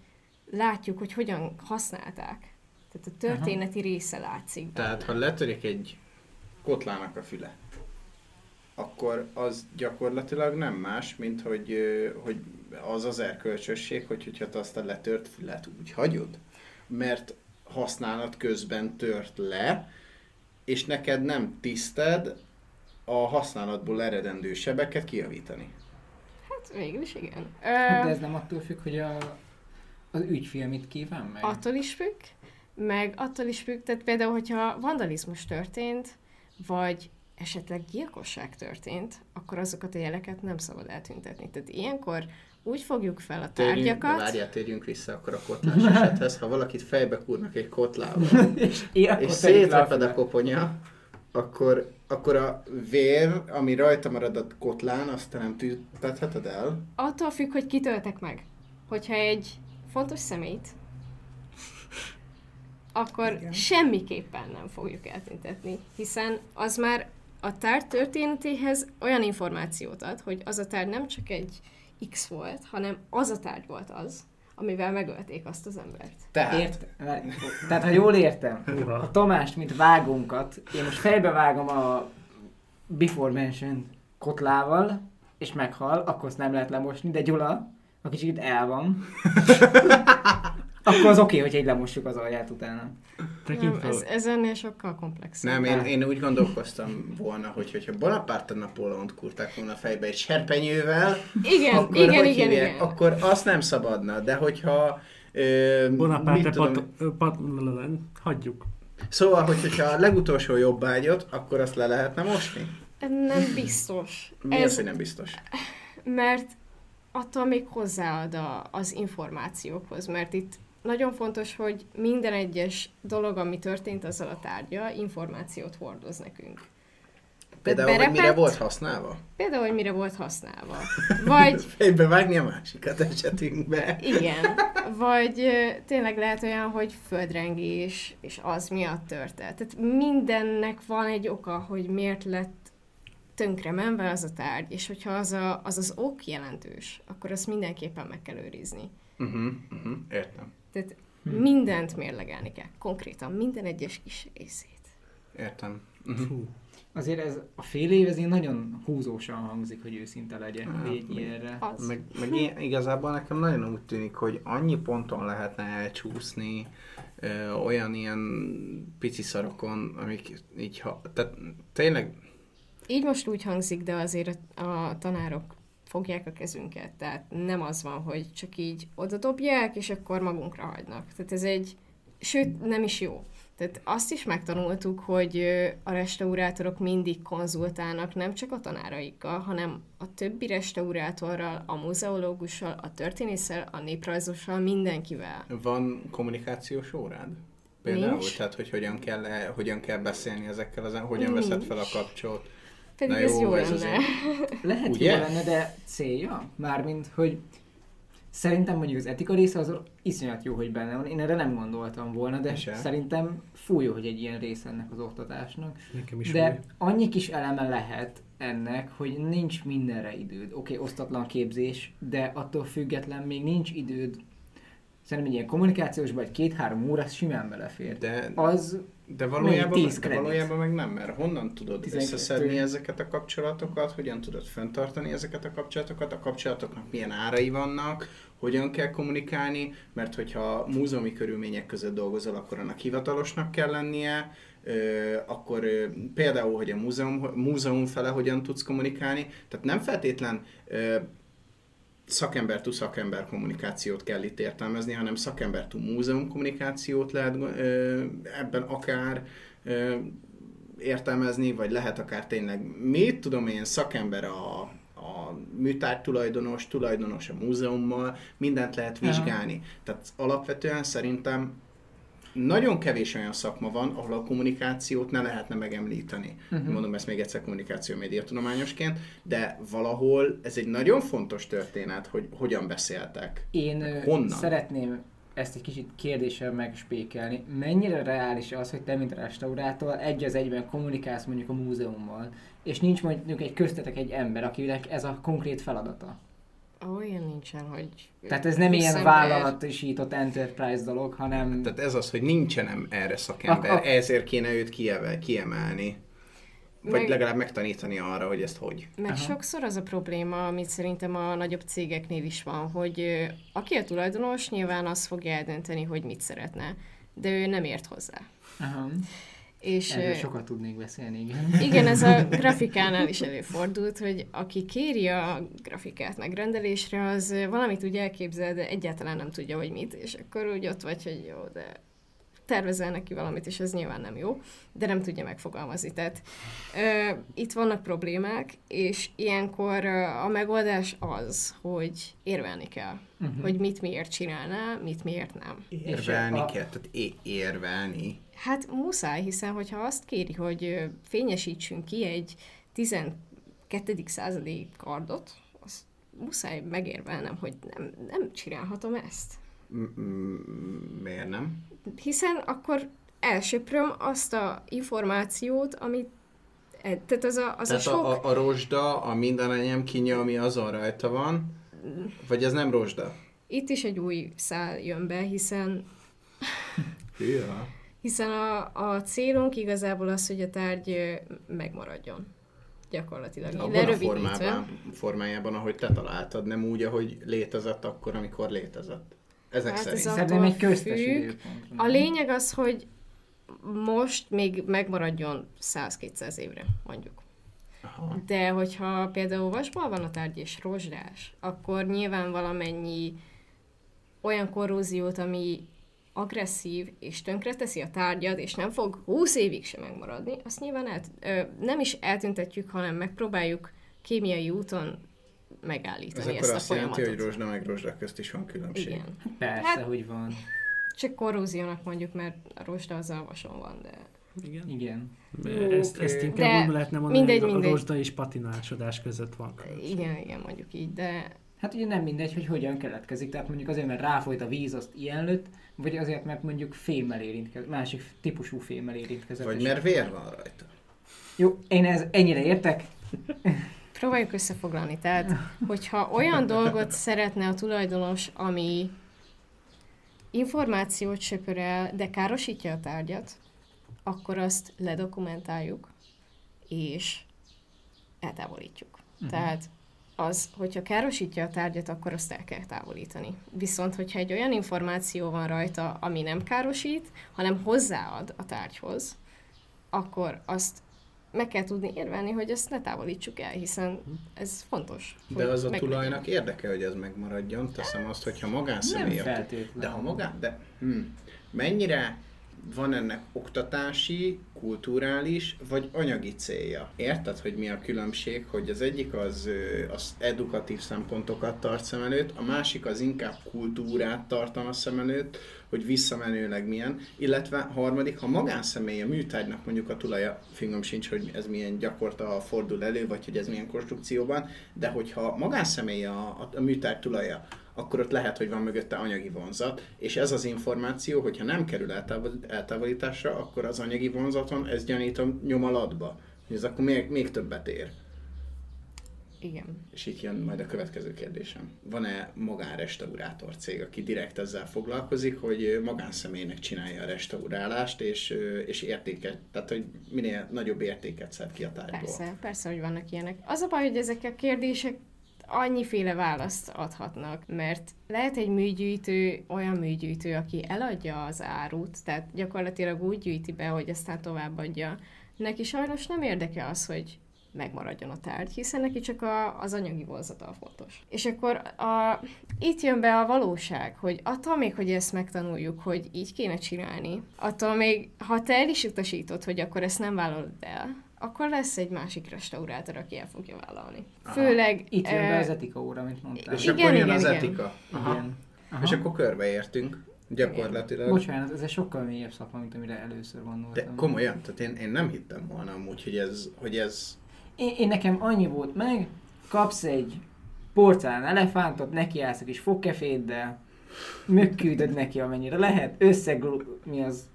látjuk, hogy hogyan használták. Tehát a történeti része látszik benne. Tehát, ha letörik egy kotlának a füle, akkor az gyakorlatilag nem más, mint hogy, hogy az az erkölcsösség, hogy hogyha te azt a letört fület úgy hagyod, mert használat közben tört le, és neked nem tiszted a használatból eredendő sebeket kijavítani. Hát végül is igen. Hát Ö, De ez nem attól függ, hogy a, az ügyfél mit kíván meg? attól is függ, meg attól is függ, tehát például, hogyha vandalizmus történt, vagy esetleg gyilkosság történt, akkor azokat a jeleket nem szabad eltüntetni. Tehát ilyenkor úgy fogjuk fel a Térjünk, tárgyakat, várjál, térjünk vissza akkor a kotlás esethez. Ha valakit fejbe kúrnak egy kotlával, és, és szétreped a koponya, akkor, akkor a vér, ami rajta marad a kotlán, azt te nem tüntetheted el. attól függ, hogy kitöltek meg. Hogyha egy fontos szemét, akkor Igen. semmiképpen nem fogjuk eltüntetni, hiszen az már a tárgy történetéhez olyan információt ad, hogy az a tárgy nem csak egy X volt, hanem az a tárgy volt az, amivel megölték azt az embert. Tehát, Ért, tehát, ha jól értem, a Tamást, mint vágunkat, én most fejbe vágom a Before Mentioned kotlával, és meghal, akkor azt nem lehet lemosni, de Gyula, a kicsit el van, akkor az oké, okay, hogy egy lemossuk az alját utána. Nem, ez, ez ennél sokkal komplexebb. nem, én, én úgy gondolkoztam volna, hogy hogyha Bonaparte Napóleont kurták volna fejbe egy serpenyővel, Igen, akkor igen, hogy igen, hívják? igen. Akkor azt nem szabadna, de hogyha ö, Bonaparte tudom, pat, pat, hagyjuk. Szóval, hogy, hogyha a legutolsó jobbágyot, akkor azt le lehetne mosni? Nem biztos. Mi ez... az, Ez, hogy nem biztos? mert attól még hozzáad a, az információkhoz, mert itt nagyon fontos, hogy minden egyes dolog, ami történt azzal a tárgya, információt hordoz nekünk. Például, hogy mire berepett- volt használva? Például, hogy mire volt használva. Vagy Fejbe vágni a másikat esetünkbe. igen, vagy tényleg lehet olyan, hogy földrengés, és az miatt tört el. Tehát mindennek van egy oka, hogy miért lett tönkre menve az a tárgy, és hogyha az, a, az az ok jelentős, akkor azt mindenképpen meg kell őrizni. Uh-huh, uh-huh, értem. Tehát Hm. mindent mérlegelni kell, konkrétan minden egyes kis részét. Értem. Uh-huh. Fú. Azért ez a fél év, ez így nagyon húzósan hangzik, hogy őszinte legyen, Hát, meg- ilyenre. Az. Meg, meg i- igazából nekem nagyon úgy tűnik, hogy annyi ponton lehetne elcsúszni, ö, olyan ilyen pici szarokon, amik így, ha, tehát tényleg Így most úgy hangzik, de azért a, a tanárok fogják a kezünket, tehát nem az van, hogy csak így oda dobják, és akkor magunkra hagynak. Tehát ez egy, sőt, nem is jó. Tehát azt is megtanultuk, hogy a restaurátorok mindig konzultálnak nem csak a tanáraikkal, hanem a többi restaurátorral, a muzeológussal, a történésszel, a néprajzossal, mindenkivel. van kommunikációs órád? Például, Nincs. tehát hogy hogyan kell, hogyan kell beszélni ezekkel, az, hogyan Nincs. veszed fel a kapcsot. Pedig Na ez jó, jó ez lenne. Lehet Ugye? jó lenne, de célja? Mármint, hogy szerintem mondjuk az etika része az iszonyat jó, hogy benne van. Én erre nem gondoltam volna, de sem. szerintem fúj jó, hogy egy ilyen része ennek az oktatásnak. Nekem is De új. annyi kis eleme lehet ennek, hogy nincs mindenre időd. Oké, okay, osztatlan képzés, de attól független még nincs időd. Szerintem egy ilyen kommunikációs vagy két-három óra az simán belefér. De, Az de, valójában, tíz de valójában meg nem, mert honnan tudod 12. összeszedni ezeket a kapcsolatokat, hogyan tudod fenntartani ezeket a kapcsolatokat, a kapcsolatoknak milyen árai vannak, hogyan kell kommunikálni, mert hogyha múzeumi körülmények között dolgozol, akkor annak hivatalosnak kell lennie, ö, akkor ö, például, hogy a múzeum, múzeum fele hogyan tudsz kommunikálni, tehát nem feltétlen ö, szakember to szakember kommunikációt kell itt értelmezni, hanem szakember to múzeum kommunikációt lehet ebben akár értelmezni, vagy lehet akár tényleg, mit tudom én, szakember a, a műtárgy tulajdonos, tulajdonos a múzeummal, mindent lehet vizsgálni. Aha. Tehát alapvetően szerintem nagyon kevés olyan szakma van, ahol a kommunikációt ne lehetne megemlíteni. Uh-huh. Mondom ezt még egyszer kommunikáció médiatudományosként, de valahol ez egy nagyon fontos történet, hogy hogyan beszéltek. Én honnan. szeretném ezt egy kicsit kérdéssel megspékelni. Mennyire reális az, hogy te, mint restaurátor, egy az egyben kommunikálsz mondjuk a múzeummal, és nincs mondjuk egy köztetek egy ember, akinek ez a konkrét feladata? Olyan nincsen, hogy... Tehát ez nem ilyen vállalatosított enterprise dolog, hanem... Tehát ez az, hogy nincsen erre szakember, a, a... ezért kéne őt kiemelni. Vagy meg, legalább megtanítani arra, hogy ezt hogy. Meg Aha. sokszor az a probléma, amit szerintem a nagyobb cégeknél is van, hogy aki a tulajdonos, nyilván az fogja eldönteni, hogy mit szeretne, de ő nem ért hozzá. Aha. És, Erről sokat tudnék beszélni, igen. Igen, ez a grafikánál is előfordult, hogy aki kéri a grafikát megrendelésre, az valamit úgy elképzel, de egyáltalán nem tudja, hogy mit, és akkor úgy ott vagy, hogy jó, de tervezel neki valamit, és ez nyilván nem jó, de nem tudja megfogalmazni. Tehát ö, itt vannak problémák, és ilyenkor a megoldás az, hogy érvelni kell, uh-huh. hogy mit miért csinálná, mit miért nem. Érvelni a... kell, tehát é- érvelni. Hát muszáj, hiszen hogyha azt kéri, hogy fényesítsünk ki egy 12. századi kardot, azt muszáj megérvelnem, hogy nem, nem csinálhatom ezt. Miért nem? Hiszen akkor elsöpröm azt a információt, amit e, tehát az a, az tehát a sok... A, a rozsda, a minden enyém kinye, ami azon rajta van, vagy ez nem rozsda? Itt is egy új szál jön be, hiszen... ja. Hiszen a, a célunk igazából az, hogy a tárgy megmaradjon gyakorlatilag. Abban a formában, formájában, ahogy te találtad, nem úgy, ahogy létezett akkor, amikor létezett. Ezek hát szerint. Ez Szerintem egy köztes A lényeg az, hogy most még megmaradjon 100-200 évre, mondjuk. Aha. De hogyha például vasból van a tárgy és rozsdás, akkor nyilván valamennyi olyan korróziót, ami agresszív és tönkreteszi a tárgyat, és nem fog 20 évig sem megmaradni, azt nyilván el, ö, nem is eltüntetjük, hanem megpróbáljuk kémiai úton megállítani Ez ezt a azt folyamatot. jelenti, hogy rozsda meg rozsda közt is van különbség. Igen. Persze, hát, hogy van. Csak korróziónak mondjuk, mert a rozsda az alvason van, de... Igen. Igen. Ezt, ezt inkább de úgy lehetne mondani, mindegy, hogy a rozsda és patinásodás között van különbség. Igen, igen, mondjuk így, de... Hát ugye nem mindegy, hogy hogyan keletkezik. Tehát mondjuk azért, mert ráfolyt a víz, azt ilyen lőtt, vagy azért, mert mondjuk fémmel érintkezett, másik típusú fémmel érintkezett. Vagy mert vér van rajta. Jó, én ez ennyire értek. Próbáljuk összefoglalni. Tehát, hogyha olyan dolgot szeretne a tulajdonos, ami információt söpör el, de károsítja a tárgyat, akkor azt ledokumentáljuk, és eltávolítjuk. Uh-huh. Tehát az, hogyha károsítja a tárgyat, akkor azt el kell távolítani. Viszont, hogyha egy olyan információ van rajta, ami nem károsít, hanem hozzáad a tárgyhoz, akkor azt meg kell tudni érvelni, hogy ezt ne távolítsuk el, hiszen ez fontos. De az a tulajnak érdeke, hogy ez megmaradjon. Teszem azt, hogyha magánszemély. Nem De ha magán... De, hm, mennyire van ennek oktatási, kulturális vagy anyagi célja. Érted, hogy mi a különbség, hogy az egyik az, az edukatív szempontokat tart szem előtt, a másik az inkább kultúrát tartana szem előtt, hogy visszamenőleg milyen, illetve harmadik, ha magánszemély a műtárgynak mondjuk a tulaja, fingom sincs, hogy ez milyen gyakorta fordul elő, vagy hogy ez milyen konstrukcióban, de hogyha magánszemély a, a, a műtárgy tulaja, akkor ott lehet, hogy van mögötte anyagi vonzat, és ez az információ, hogyha nem kerül eltávolításra, akkor az anyagi vonzaton ez gyanítom nyom alatba. Ez akkor még, még többet ér. Igen. És itt jön majd a következő kérdésem. Van-e magánrestaurátor cég, aki direkt ezzel foglalkozik, hogy magánszemélynek csinálja a restaurálást, és, és értéket, tehát hogy minél nagyobb értéket szed ki a tárgyból? Persze, persze, hogy vannak ilyenek. Az a baj, hogy ezek a kérdések annyiféle választ adhatnak, mert lehet egy műgyűjtő olyan műgyűjtő, aki eladja az árut, tehát gyakorlatilag úgy gyűjti be, hogy aztán továbbadja. Neki sajnos nem érdeke az, hogy megmaradjon a tárgy, hiszen neki csak a, az anyagi vonzata a fontos. És akkor a, itt jön be a valóság, hogy attól még, hogy ezt megtanuljuk, hogy így kéne csinálni, attól még, ha te el is utasítod, hogy akkor ezt nem vállalod el, akkor lesz egy másik restaurátor, aki el fogja vállalni. Aha. Főleg... Itt jön be ö, az etika óra, amit mondtál. És Igen, akkor jön igen, az igen. etika. Aha. Igen. Aha. És akkor körbeértünk, gyakorlatilag. Bocsánat, ez egy sokkal mélyebb szakma, mint amire először De gondoltam. komolyan, tehát én, én nem hittem volna amúgy, hogy ez, hogy ez Én, én nekem annyi volt meg, kapsz egy porcelán elefántot, nekiállsz a kis fogkeféddel, mökküldöd neki amennyire lehet, összeg, mi az,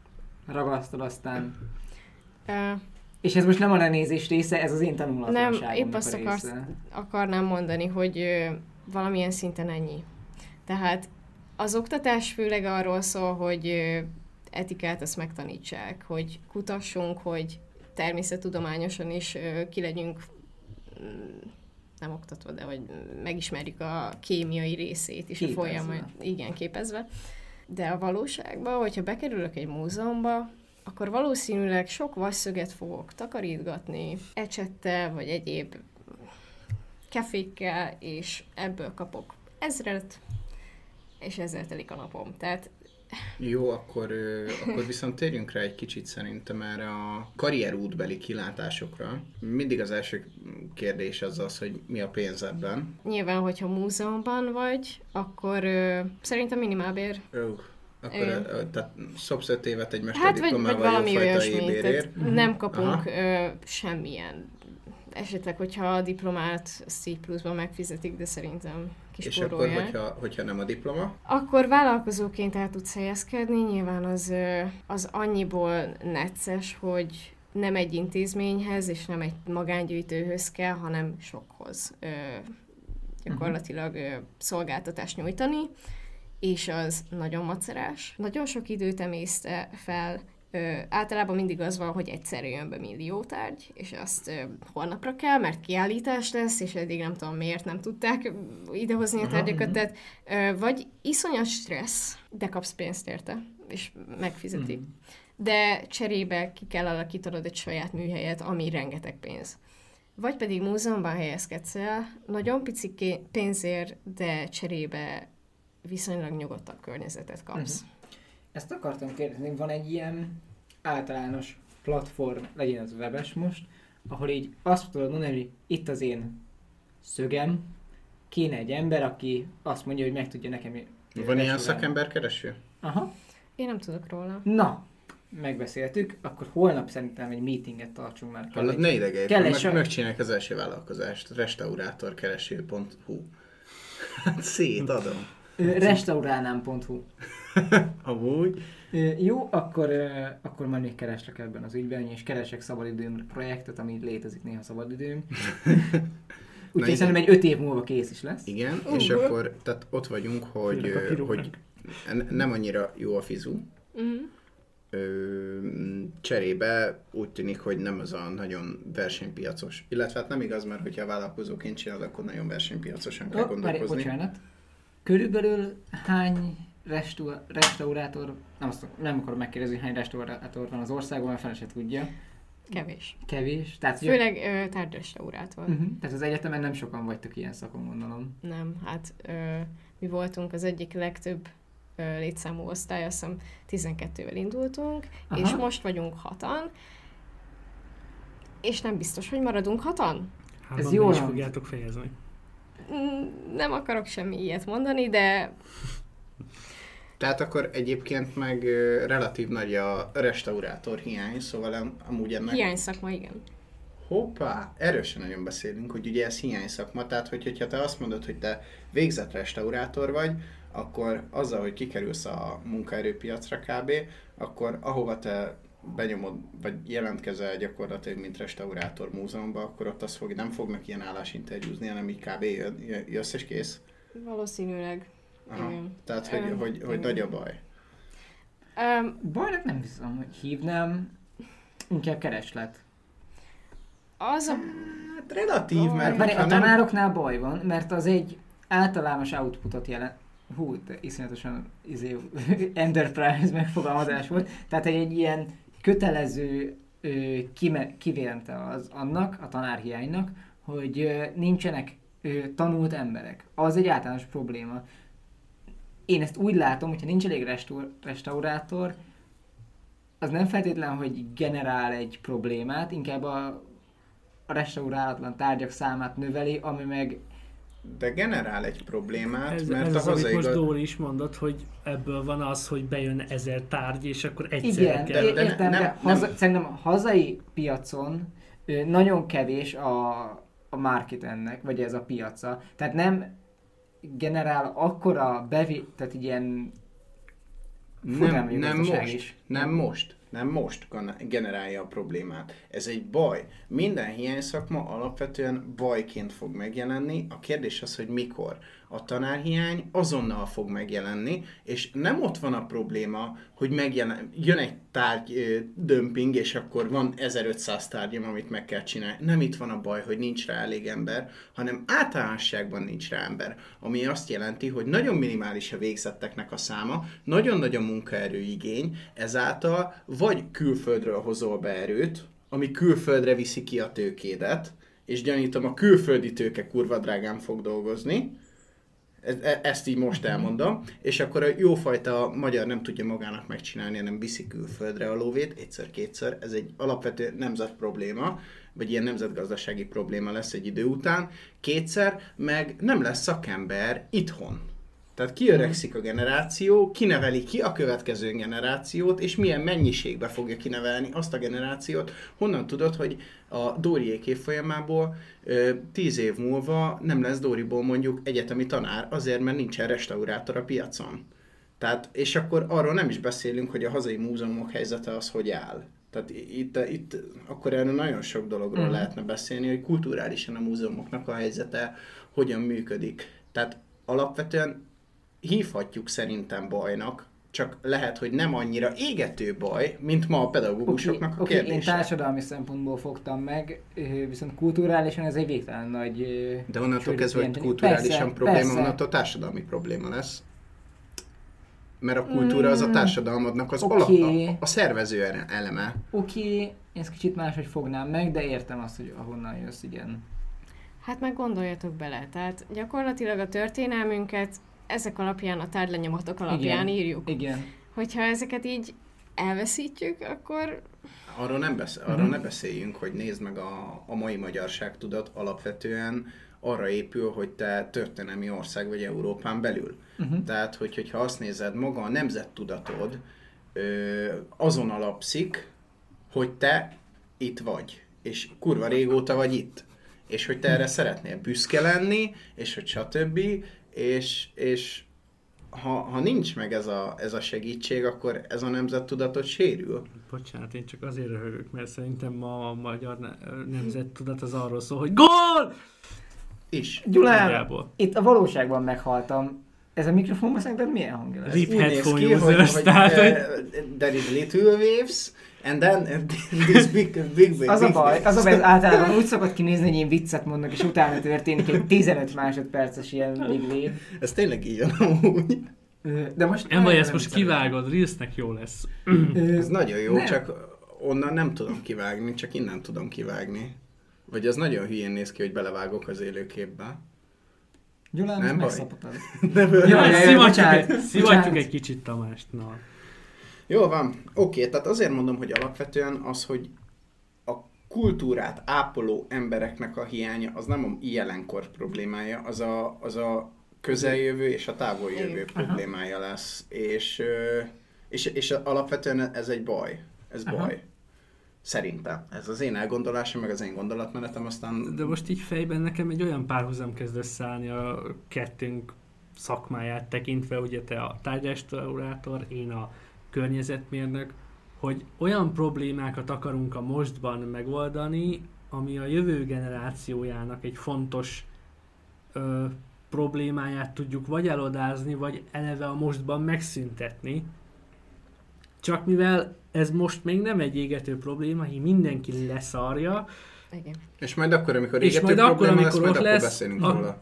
ragasztod aztán. ö, És ez most nem a lenézés része, ez az én Nem, tanulatlanságomnak épp azt akarsz- akarnám mondani, hogy ö, valamilyen szinten ennyi. Tehát az oktatás főleg arról szól, hogy ö, etikát azt megtanítsák, hogy kutassunk, hogy természettudományosan is ö, ki legyünk mm, nem oktatva, de hogy megismerjük a kémiai részét is Képezve. a folyamat. Igen, képezve. De a valóságban, hogyha bekerülök egy múzeumba, akkor valószínűleg sok vasszöget fogok takarítgatni, ecsettel, vagy egyéb kefékkel, és ebből kapok ezret, és ezzel telik a napom. Tehát Jó, akkor, akkor viszont térjünk rá egy kicsit szerintem erre a karrierútbeli kilátásokra. Mindig az első kérdés az az, hogy mi a pénz ebben. nyilván, hogyha múzeumban vagy, akkor ö, szerintem minimálbér. Ö, akkor ö, tehát szopsz öt évet egy Hát vagy, vagy mesterdiplomával, valami jófajta olyasmi, tehát ébérért. nem kapunk Aha. ö, semmilyen. Esetleg, hogyha a diplomát C pluszban megfizetik, de szerintem És akkor, hogyha, hogyha nem a diploma, Akkor vállalkozóként el tudsz helyezkedni, nyilván az, az annyiból necces, hogy nem egy intézményhez és nem egy magángyűjtőhöz kell, hanem sokhoz ö, gyakorlatilag ö, szolgáltatást nyújtani, és az nagyon macerás. Nagyon sok időt emészte fel, Ö, általában mindig az van, hogy egyszerre jön be millió tárgy, és azt ö, holnapra kell, mert kiállítás lesz, és eddig nem tudom miért nem tudták idehozni a tárgyakat, tehát ö, vagy iszonyat stressz, de kapsz pénzt érte, és megfizetik. Mhm. De cserébe ki kell alakítanod egy saját műhelyet, ami rengeteg pénz. Vagy pedig múzeumban helyezkedsz el, nagyon pici pénzért, de cserébe viszonylag nyugodtabb környezetet kapsz. Mhm. Ezt akartam kérdezni, van egy ilyen általános platform, legyen az webes most, ahol így azt tudod mondani, hogy itt az én szögem, kéne egy ember, aki azt mondja, hogy meg tudja nekem van ilyen restaurálni. szakemberkereső? Aha. Én nem tudok róla. Na, megbeszéltük, akkor holnap szerintem egy meetinget tartsunk már. Kell Hallod, egy- ne idegelj, kell egy meg, sor- megcsinálják az első vállalkozást, restaurátorkereső.hu Hát szétadom. Restaurálnám.hu Amúgy. Jó, akkor, akkor majd még kereslek ebben az ügyben, és keresek szabadidőm projektet, ami létezik néha szabadidőm. Úgyhogy szerintem egy öt év múlva kész is lesz. Igen, és Uh. akkor tehát ott vagyunk, hogy, hogy nem annyira jó a fizu. Ö, cserébe úgy tűnik, hogy nem az a nagyon versenypiacos. Illetve hát nem igaz, mert hogyha vállalkozóként csinálod, akkor nagyon versenypiacosan kell várj, gondolkozni. bocsánat. Körülbelül hány restu- restaurátor, nem, azt, nem akarom megkérdezni, hogy hány restaurátor van az országban, mert fel se tudja. Kevés. Kevés. Tehát, Főleg ö, tárgyrestaurátor. Uh-huh. Tehát az egyetemen nem sokan vagytok ilyen szakon, gondolom. Nem, hát ö, mi voltunk az egyik legtöbb ö, létszámú osztály, azt hiszem 12-vel indultunk, Aha. és most vagyunk hatan, és nem biztos, hogy maradunk hatan. Hárman Ez jól is fogjátok fejezni. Nem akarok semmi ilyet mondani, de Tehát akkor egyébként meg relatív nagy a restaurátor hiány, szóval am- amúgy ennek... hiány szakma, igen. Hoppá, erről sem nagyon beszélünk, hogy ugye ez hiány szakma, tehát hogy, hogyha te azt mondod, hogy te végzett restaurátor vagy, akkor azzal, hogy kikerülsz a munkaerőpiacra kb., akkor ahova te benyomod, vagy jelentkezel gyakorlatilag, mint restaurátor múzeumban, akkor ott az fog, nem fognak ilyen állásinterjúzni, hanem így kb. jössz és kész. Valószínűleg. Aha. Igen. Tehát, hogy, Öm, hogy, hogy igen. nagy a baj. Um, Bajnak nem hiszem, hogy hívnám, inkább kereslet. az a... Hát relatív, mert Mert, mert hogyha a nem... tanároknál baj van, mert az egy általános outputot jelent. Hú, de iszonyatosan izé, enterprise megfogalmazás volt. Tehát egy, egy ilyen kötelező kime, kivélente az annak, a tanárhiánynak, hogy nincsenek tanult emberek. Az egy általános probléma. Én ezt úgy látom, hogyha nincs elég restaur, restaurátor, az nem feltétlen, hogy generál egy problémát, inkább a, a restaurálatlan tárgyak számát növeli, ami meg De generál egy problémát, Ez, mert ez a az, amit hazai most gaz- Dóri is mondott, hogy ebből van az, hogy bejön ezer tárgy, és akkor egyszerre Igen, kell. de, de ne- értem, nem- de nem- haza, szerintem a hazai piacon nagyon kevés a, a market ennek, vagy ez a piaca. Tehát nem generál akkora bevi, tehát ilyen Nem, nem most, is. nem most, nem most generálja a problémát. Ez egy baj. Minden hiányszakma alapvetően bajként fog megjelenni. A kérdés az, hogy mikor. A tanárhiány azonnal fog megjelenni, és nem ott van a probléma, hogy megjelen, jön egy tárgy dömping, és akkor van 1500 tárgyam, amit meg kell csinálni. Nem itt van a baj, hogy nincs rá elég ember, hanem általánosságban nincs rá ember. Ami azt jelenti, hogy nagyon minimális a végzetteknek a száma, nagyon nagy a munkaerőigény, ezáltal vagy külföldről hozol be erőt, ami külföldre viszi ki a tőkédet, és gyanítom a külföldi tőke kurva drágán fog dolgozni, E- ezt így most elmondom, és akkor a jófajta magyar nem tudja magának megcsinálni, hanem viszi külföldre a lóvét, egyszer-kétszer, ez egy alapvető nemzet probléma, vagy ilyen nemzetgazdasági probléma lesz egy idő után, kétszer, meg nem lesz szakember itthon. Tehát kiöregszik a generáció, kineveli ki a következő generációt, és milyen mennyiségbe fogja kinevelni azt a generációt. Honnan tudod, hogy a Dóriék évfolyamából ö, tíz év múlva nem lesz Dóriból mondjuk egyetemi tanár, azért, mert nincsen restaurátor a piacon. Tehát, és akkor arról nem is beszélünk, hogy a hazai múzeumok helyzete az hogy áll. Tehát itt, itt akkor erről nagyon sok dologról Mhm. lehetne beszélni, hogy kulturálisan a múzeumoknak a helyzete hogyan működik. Tehát alapvetően hívhatjuk szerintem bajnak, csak lehet, hogy nem annyira égető baj, mint ma a pedagógusoknak Oké, a oké, én kérdése. társadalmi szempontból fogtam meg, viszont kulturálisan ez egy végtelen nagy... De onnantól kezdve, hogy kulturálisan Persze, probléma, persze. onnantól társadalmi probléma lesz. Mert a kultúra az a Mm, társadalmadnak az oké. alap, a, a szervező ele- eleme. Oké, én ezt kicsit máshogy fognám meg, de értem azt, hogy ahonnan jössz, igen. Hát meg gondoljatok bele, tehát gyakorlatilag a történelmünket ezek alapján, a tárgylenyomatok alapján Igen. írjuk. Igen. Hogyha ezeket így elveszítjük, akkor Arról, nem besz- Mhm. arról ne beszéljünk, hogy nézd meg a, a mai magyarság tudat alapvetően arra épül, hogy te történelmi ország vagy Európán belül. Uh-huh. Tehát, hogy, hogyha azt nézed, maga a nemzettudatod ö, azon alapszik, hogy te itt vagy, és kurva régóta vagy itt. És hogy te erre szeretnél büszke lenni, és hogy stb. És, és ha, ha nincs meg ez a, ez a segítség, akkor ez a nemzettudatod sérül. Bocsánat, én csak azért röhögök, mert szerintem ma a magyar ne- nemzettudat az arról szól, hogy GÓL! Is. Gyulám, itt a valóságban meghaltam. Ez a mikrofonban szerinted milyen hangja lesz? Rip Úgy néz headphone ki, hogy, users, hogy tehát, hogy... there is little waves, and then this big, big, big, Az a baj, az a baj, általában úgy szokott kinézni, hogy én viccet mondok, és utána történik egy 15 másodperces ilyen big wave. Ez tényleg így van amúgy. De most... Nem baj, ezt most kivágod, Reelsnek jó lesz. Ez nagyon jó, Nem. csak onnan nem tudom kivágni, csak innen tudom kivágni. Vagy az nagyon hülyén néz ki, hogy belevágok az élőképbe. Gyulán, Nem baj. megszapotod. Nem, Jaj, jaj, jaj, szivatjuk, egy, szivatjuk egy kicsit Tamást, na. Jó van, oké, tehát azért mondom, hogy alapvetően az, hogy a kultúrát ápoló embereknek a hiánya, az nem a jelenkor problémája, az a, az a közeljövő és a távoljövő Igen. problémája lesz. És, és, és alapvetően ez egy baj. Ez Aha. baj. Szerintem. Ez az én elgondolásom, meg az én gondolatmenetem, aztán De most így fejben nekem egy olyan párhuzam kezd összeállni a kettőnk szakmáját tekintve, ugye te a tárgyrestaurátor, én a környezetmérnök, hogy olyan problémákat akarunk a mostban megoldani, ami a jövő generációjának egy fontos ö, problémáját tudjuk vagy elodázni, vagy eleve a mostban megszüntetni. Csak mivel ez most még nem egy égető probléma, hi mindenki leszarja, igen. És majd akkor, amikor és égető majd akkor, probléma amikor lesz, majd akkor lesz, beszélünk a- róla.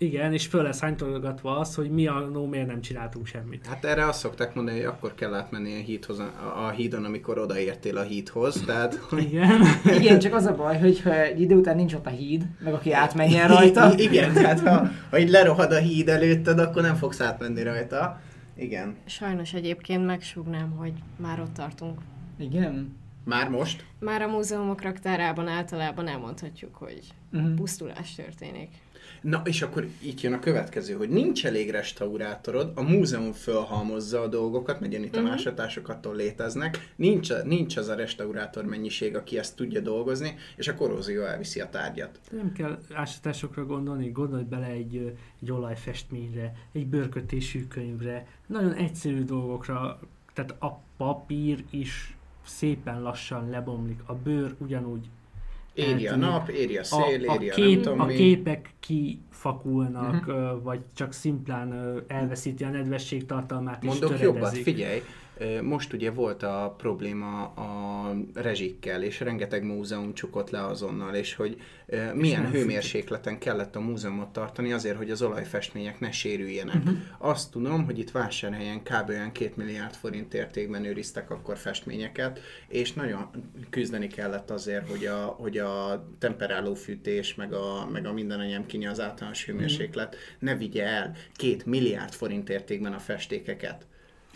Igen, és föl lesz hánytologatva az, hogy mi a no, miért nem csináltunk semmit. Hát erre azt szokták mondani, hogy akkor kell átmenni a, hídhoz, a, a hídon, amikor odaértél a hídhoz. Tehát, hogy Igen. Igen, csak az a baj, hogy ha egy idő után nincs ott a híd, meg aki átmenjen rajta. I- igen, tehát ha, ha így lerohad a híd előtted, akkor nem fogsz átmenni rajta. Igen. Sajnos egyébként megsúgnám, hogy már ott tartunk. Igen. Már most? Már a múzeumok raktárában általában elmondhatjuk, hogy Uh-huh. pusztulás történik. Na, és akkor itt jön a következő, hogy nincs elég restaurátorod, a múzeum fölhalmozza a dolgokat, mert itt a Mhm. másotásokat attól léteznek, nincs, nincs az a restaurátor mennyiség, aki ezt tudja dolgozni, és a korrózió elviszi a tárgyat. Nem kell ásatásokra gondolni, gondolj bele egy, egy olajfestményre, egy bőrkötésű könyvre, nagyon egyszerű dolgokra, tehát a papír is szépen lassan lebomlik, a bőr ugyanúgy Éri a nap, éri a szél, a, éri a, nem kép, tudom a mi. képek kifakulnak, uh-huh. vagy csak szimplán elveszíti a nedvesség tartalmát és Mondok töredezik. jobbat, figyelj, most ugye volt a probléma a rezsikkel, és rengeteg múzeum csukott le azonnal, és hogy milyen nem hőmérsékleten kellett a múzeumot tartani azért, hogy az olajfestmények ne sérüljenek. Uh-huh. Azt tudom, hogy itt vásárhelyen kb. olyan 2 milliárd forint értékben őriztek akkor festményeket, és nagyon küzdeni kellett azért, hogy a, hogy a temperáló fűtés, meg a, meg a minden anyám az általános hőmérséklet ne vigye el 2 milliárd forint értékben a festékeket.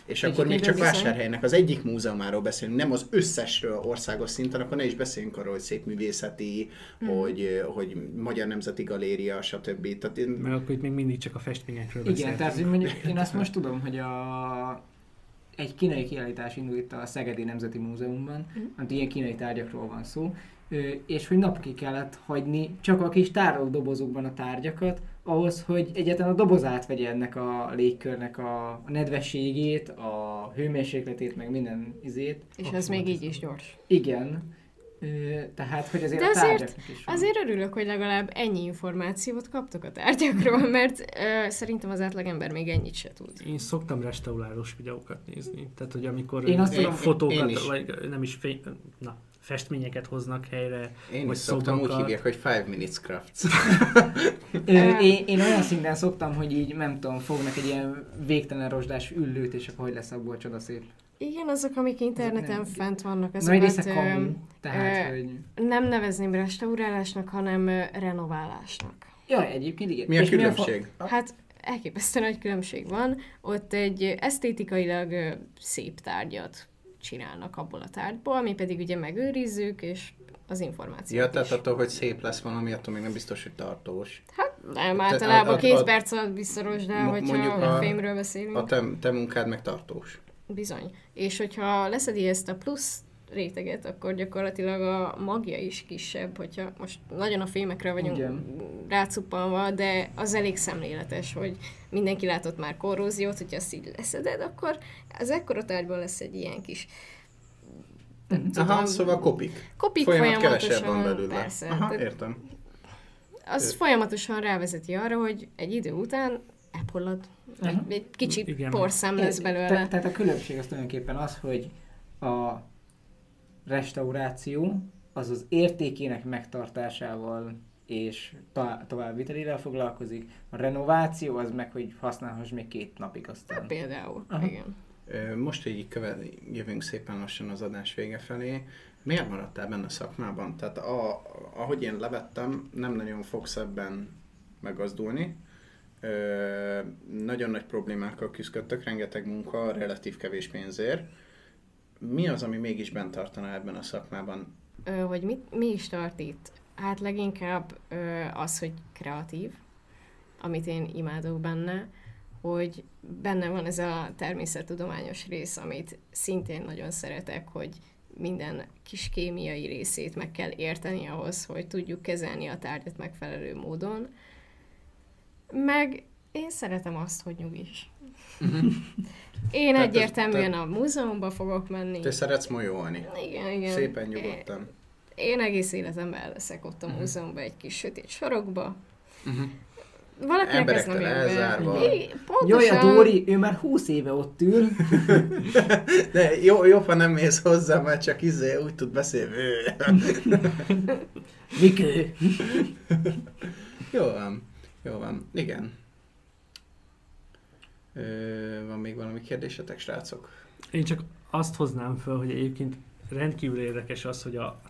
És akkor még csak bizony. vásárhelynek az egyik múzeumáról beszélünk, nem az összesről országos szinten, akkor ne is beszéljünk arról, hogy szépművészeti, mm. hogy, hogy Magyar Nemzeti Galéria, stb. Tehát én, Mert akkor itt még mindig csak a festményekről Igen, beszéltünk. tehát mondjuk én azt most tudom, hogy a egy kínai kiállítás indul itt a Szegedi Nemzeti Múzeumban, Mhm. amit ilyen kínai tárgyakról van szó, és hogy napokig kellett hagyni csak a kis tárolódobozokban a tárgyakat, ahhoz, hogy egyáltalán a doboz átvegye ennek a légkörnek a, a nedvességét, a hőmérsékletét, meg minden izét. És ez még így is gyors. Igen, tehát, hogy azért De a azért- is van. Azért örülök, hogy legalább ennyi információt kaptok a tárgyakról, mert ö, szerintem az átlagember még ennyit se tud. Én szoktam restaurálós videókat nézni. Tehát, hogy amikor Én azt én tudom- fotókat, én is. vagy nem is fény, na, festményeket hoznak helyre. én vagy is szoktam úgy szobokat. hívják, hogy Five Minutes Crafts. Ö, én, én olyan szinten szoktam, hogy így, nem tudom, fognak egy ilyen végtelen rozsdás üllőt, és akkor hogy lesz abból csodaszép. Igen, azok, amik interneten nem- fent vannak, azokat ö, kamu, tehát, ö, hogy... nem nevezném restaurálásnak, hanem renoválásnak. Ja, egyébként igen. Mi a És fa- különbség? Hát elképesztő nagy különbség van. Ott egy esztétikailag szép tárgyat csinálnak abból a tárgyból, mi pedig ugye megőrizzük, és az információt Ja, tehát is. attól, hogy szép lesz valami, attól még nem biztos, hogy tartós. Nem, Te- általában két a- perc alatt visszaros, de hogyha a a- fémről beszélünk. A te, te munkád meg tartós. Bizony. És hogyha leszedi ezt a plusz réteget, akkor gyakorlatilag a magja is kisebb, hogyha most nagyon a fémekre vagyunk Igen. rácuppanva, de az elég szemléletes, hogy mindenki látott már korróziót, hogyha azt így leszeded, akkor az ekkora tárgyból lesz egy ilyen kis nem Aha, tudom, szóval kopik. kopik Folyamat folyamatosan, kevesebb van belőle. persze. Aha, értem. az Ö- folyamatosan rávezeti arra, hogy egy idő után elpollad, Aha. egy, egy kicsit Igen. porszem lesz belőle. Te, tehát a különbség az tulajdonképpen az, hogy a restauráció az az értékének megtartásával és to- továbbvitelével foglalkozik. A renováció az meg, hogy használhass még két napig aztán. Például, Aha. igen. Most így köve, jövünk szépen lassan az adás vége felé. Miért maradtál benne a szakmában? Tehát a, ahogy én levettem, nem nagyon fogsz ebben megazdulni. Ö, nagyon nagy problémákkal küzdöttök, rengeteg munka, relatív kevés pénzért. Mi az, ami mégis bent tartaná ebben a szakmában? Ö, hogy mit, mi is tart itt? Hát leginkább ö, az, hogy kreatív, amit én imádok benne, hogy benne van ez a természettudományos rész, amit szintén nagyon szeretek, hogy minden kis kémiai részét meg kell érteni ahhoz, hogy tudjuk kezelni a tárgyat megfelelő módon. Meg én szeretem azt, hogy nyugis. Én Tehát egyértelműen a múzeumban fogok menni. Te szeretsz molyolni. Igen, igen. Szépen nyugodtan. Én egész életemben leszek ott a Mhm. múzeumban egy kis sötét sarokba. Uh-huh. Valakinek ez nem elzárva. Jaj, a Dóri, ő már 20 éve ott ül. De jó, jobb, ha nem mész hozzá, mert csak izé úgy tud beszélni. Mikő? Jó van. Jó van, igen. Van még valami kérdésetek, srácok? Én csak azt hoznám föl, hogy egyébként rendkívül érdekes az, hogy a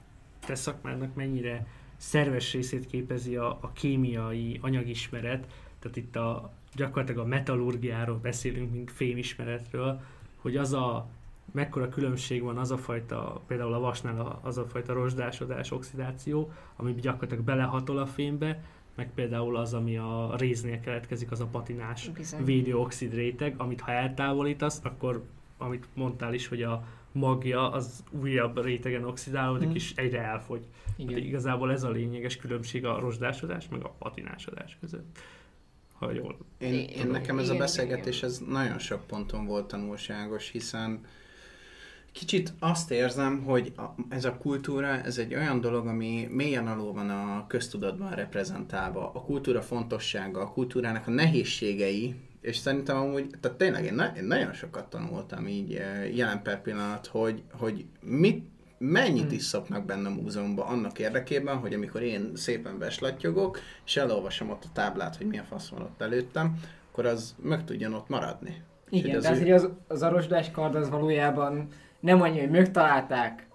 te szakmának mennyire szerves részét képezi a, a kémiai anyagismeret, tehát itt a, gyakorlatilag a metallurgiáról beszélünk, mint fémismeretről, hogy az a mekkora különbség van az a fajta, például a vasnál az a fajta rozsdásodás, oxidáció, ami gyakorlatilag belehatol a fémbe, meg például az, ami a réznél keletkezik, az a patinás Bizony. védőoxid réteg, amit ha eltávolítasz, akkor amit mondtál is, hogy a magja az újabb rétegen oxidálódik, Mhm. és egyre elfogy. Igen. Igen. igazából ez a lényeges különbség a rozsdásodás meg a patinásodás között. Ha jól. Én, én nekem ez a igen, beszélgetés, igen. ez nagyon sok ponton volt tanulságos, hiszen kicsit azt érzem, hogy a, ez a kultúra, ez egy olyan dolog, ami mélyen alul van a köztudatban reprezentálva. A kultúra fontossága, a kultúrának a nehézségei, és szerintem amúgy, tehát tényleg én, na, én nagyon sokat tanultam így eh, jelen per pillanat, hogy, hogy mit, mennyit is szopnak benne a múzeumban annak érdekében, hogy amikor én szépen beslattyogok, és elolvasom ott a táblát, hogy milyen fasz van ott előttem, akkor az meg tudjon ott maradni. Igen, de az az, ő- hogy az, az arosdás kard az valójában nem annyi, hogy megtalálták.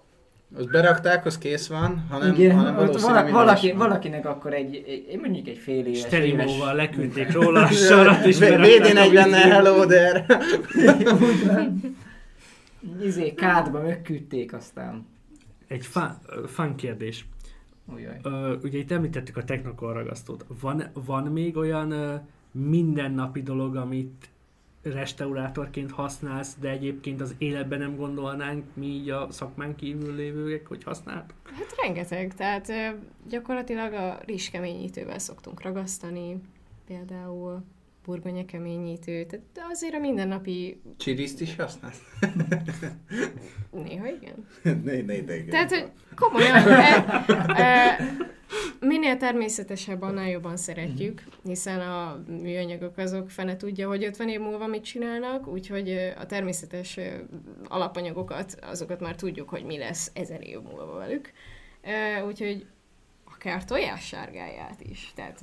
Azt berakták, az kész van, hanem, Igen, hanem ott valószínűleg valaki, valakinek akkor egy, egy, egy, mondjuk egy fél éves, Sterimóval leküldték róla a sarat, és V- berakták a VD40 vízbe. hello there! Izé, kádba megküldték aztán. Egy fun kérdés. Ujjaj. Ö, ugye itt említettük a technokorragasztót. Van, van még olyan ö, mindennapi dolog, amit restaurátorként használsz, de egyébként az életben nem gondolnánk mi így a szakmán kívül lévőek, hogy használtuk? Hát rengeteg, tehát gyakorlatilag a rizskeményítővel szoktunk ragasztani, például burgonya keményítő, tehát de azért a mindennapi Csiriszt is használsz? néha igen. ne, ne, ne, ne, Tehát, hogy komolyan, e, e, természetesebb, annál jobban szeretjük, hiszen a műanyagok azok fene tudja, hogy 50 év múlva mit csinálnak, úgyhogy a természetes alapanyagokat, azokat már tudjuk, hogy mi lesz ezer év múlva velük. Úgyhogy akár tojássárgáját is. Tehát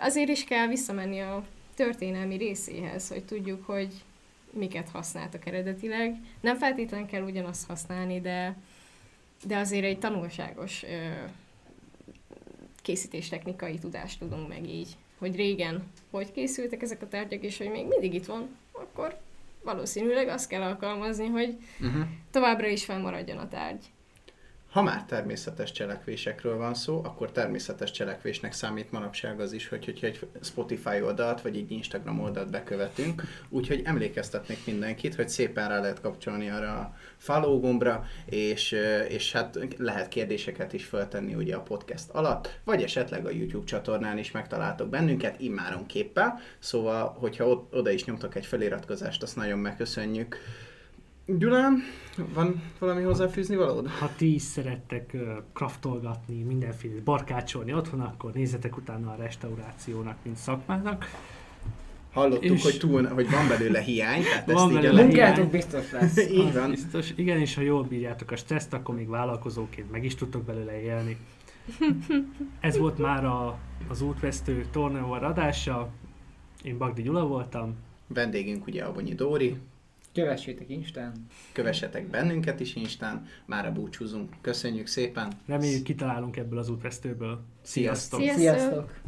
Azért is kell visszamenni a történelmi részéhez, hogy tudjuk, hogy miket használtak eredetileg. Nem feltétlenül kell ugyanazt használni, de, de azért egy tanulságos készítéstechnikai tudást tudunk meg így, hogy régen hogy készültek ezek a tárgyak, és hogy még mindig itt van, akkor valószínűleg azt kell alkalmazni, hogy Uh-huh. továbbra is fennmaradjon a tárgy. Ha már természetes cselekvésekről van szó, akkor természetes cselekvésnek számít manapság az is, hogy, hogyha egy Spotify oldalt vagy egy Instagram oldalt bekövetünk, úgyhogy emlékeztetnék mindenkit, hogy szépen rá lehet kapcsolni arra a follow gombra, és, és hát lehet kérdéseket is feltenni ugye a podcast alatt, vagy esetleg a YouTube csatornán is megtaláltok bennünket immáron képpel, szóval, hogyha oda is nyomtak egy feliratkozást, azt nagyon megköszönjük. Gyulán, van valami hozzáfűzni valód? Ha ti is szerettek kraftolgatni, mindenféle barkácsolni otthon, akkor nézzetek utána a restaurációnak, mint szakmának. Hallottuk, És- hogy, túl, hogy van belőle hiány, tehát ezt Van így a belőle le... hiány. Munkátok biztos lesz. Így van. Biztos. Igen, és ha jól bírjátok a stresszt, akkor még vállalkozóként meg is tudtok belőle élni. Ez volt már a, az útvesztő tornaóvar adása. Én Bagdi Gyula voltam. Vendégünk ugye Abonyi Dóri, Kövessétek Instán. kövessetek bennünket is Instán, mára búcsúzunk. Köszönjük szépen! Reméljük kitalálunk ebből az útvesztőből. Sziasztok! Sziasztok! Sziasztok!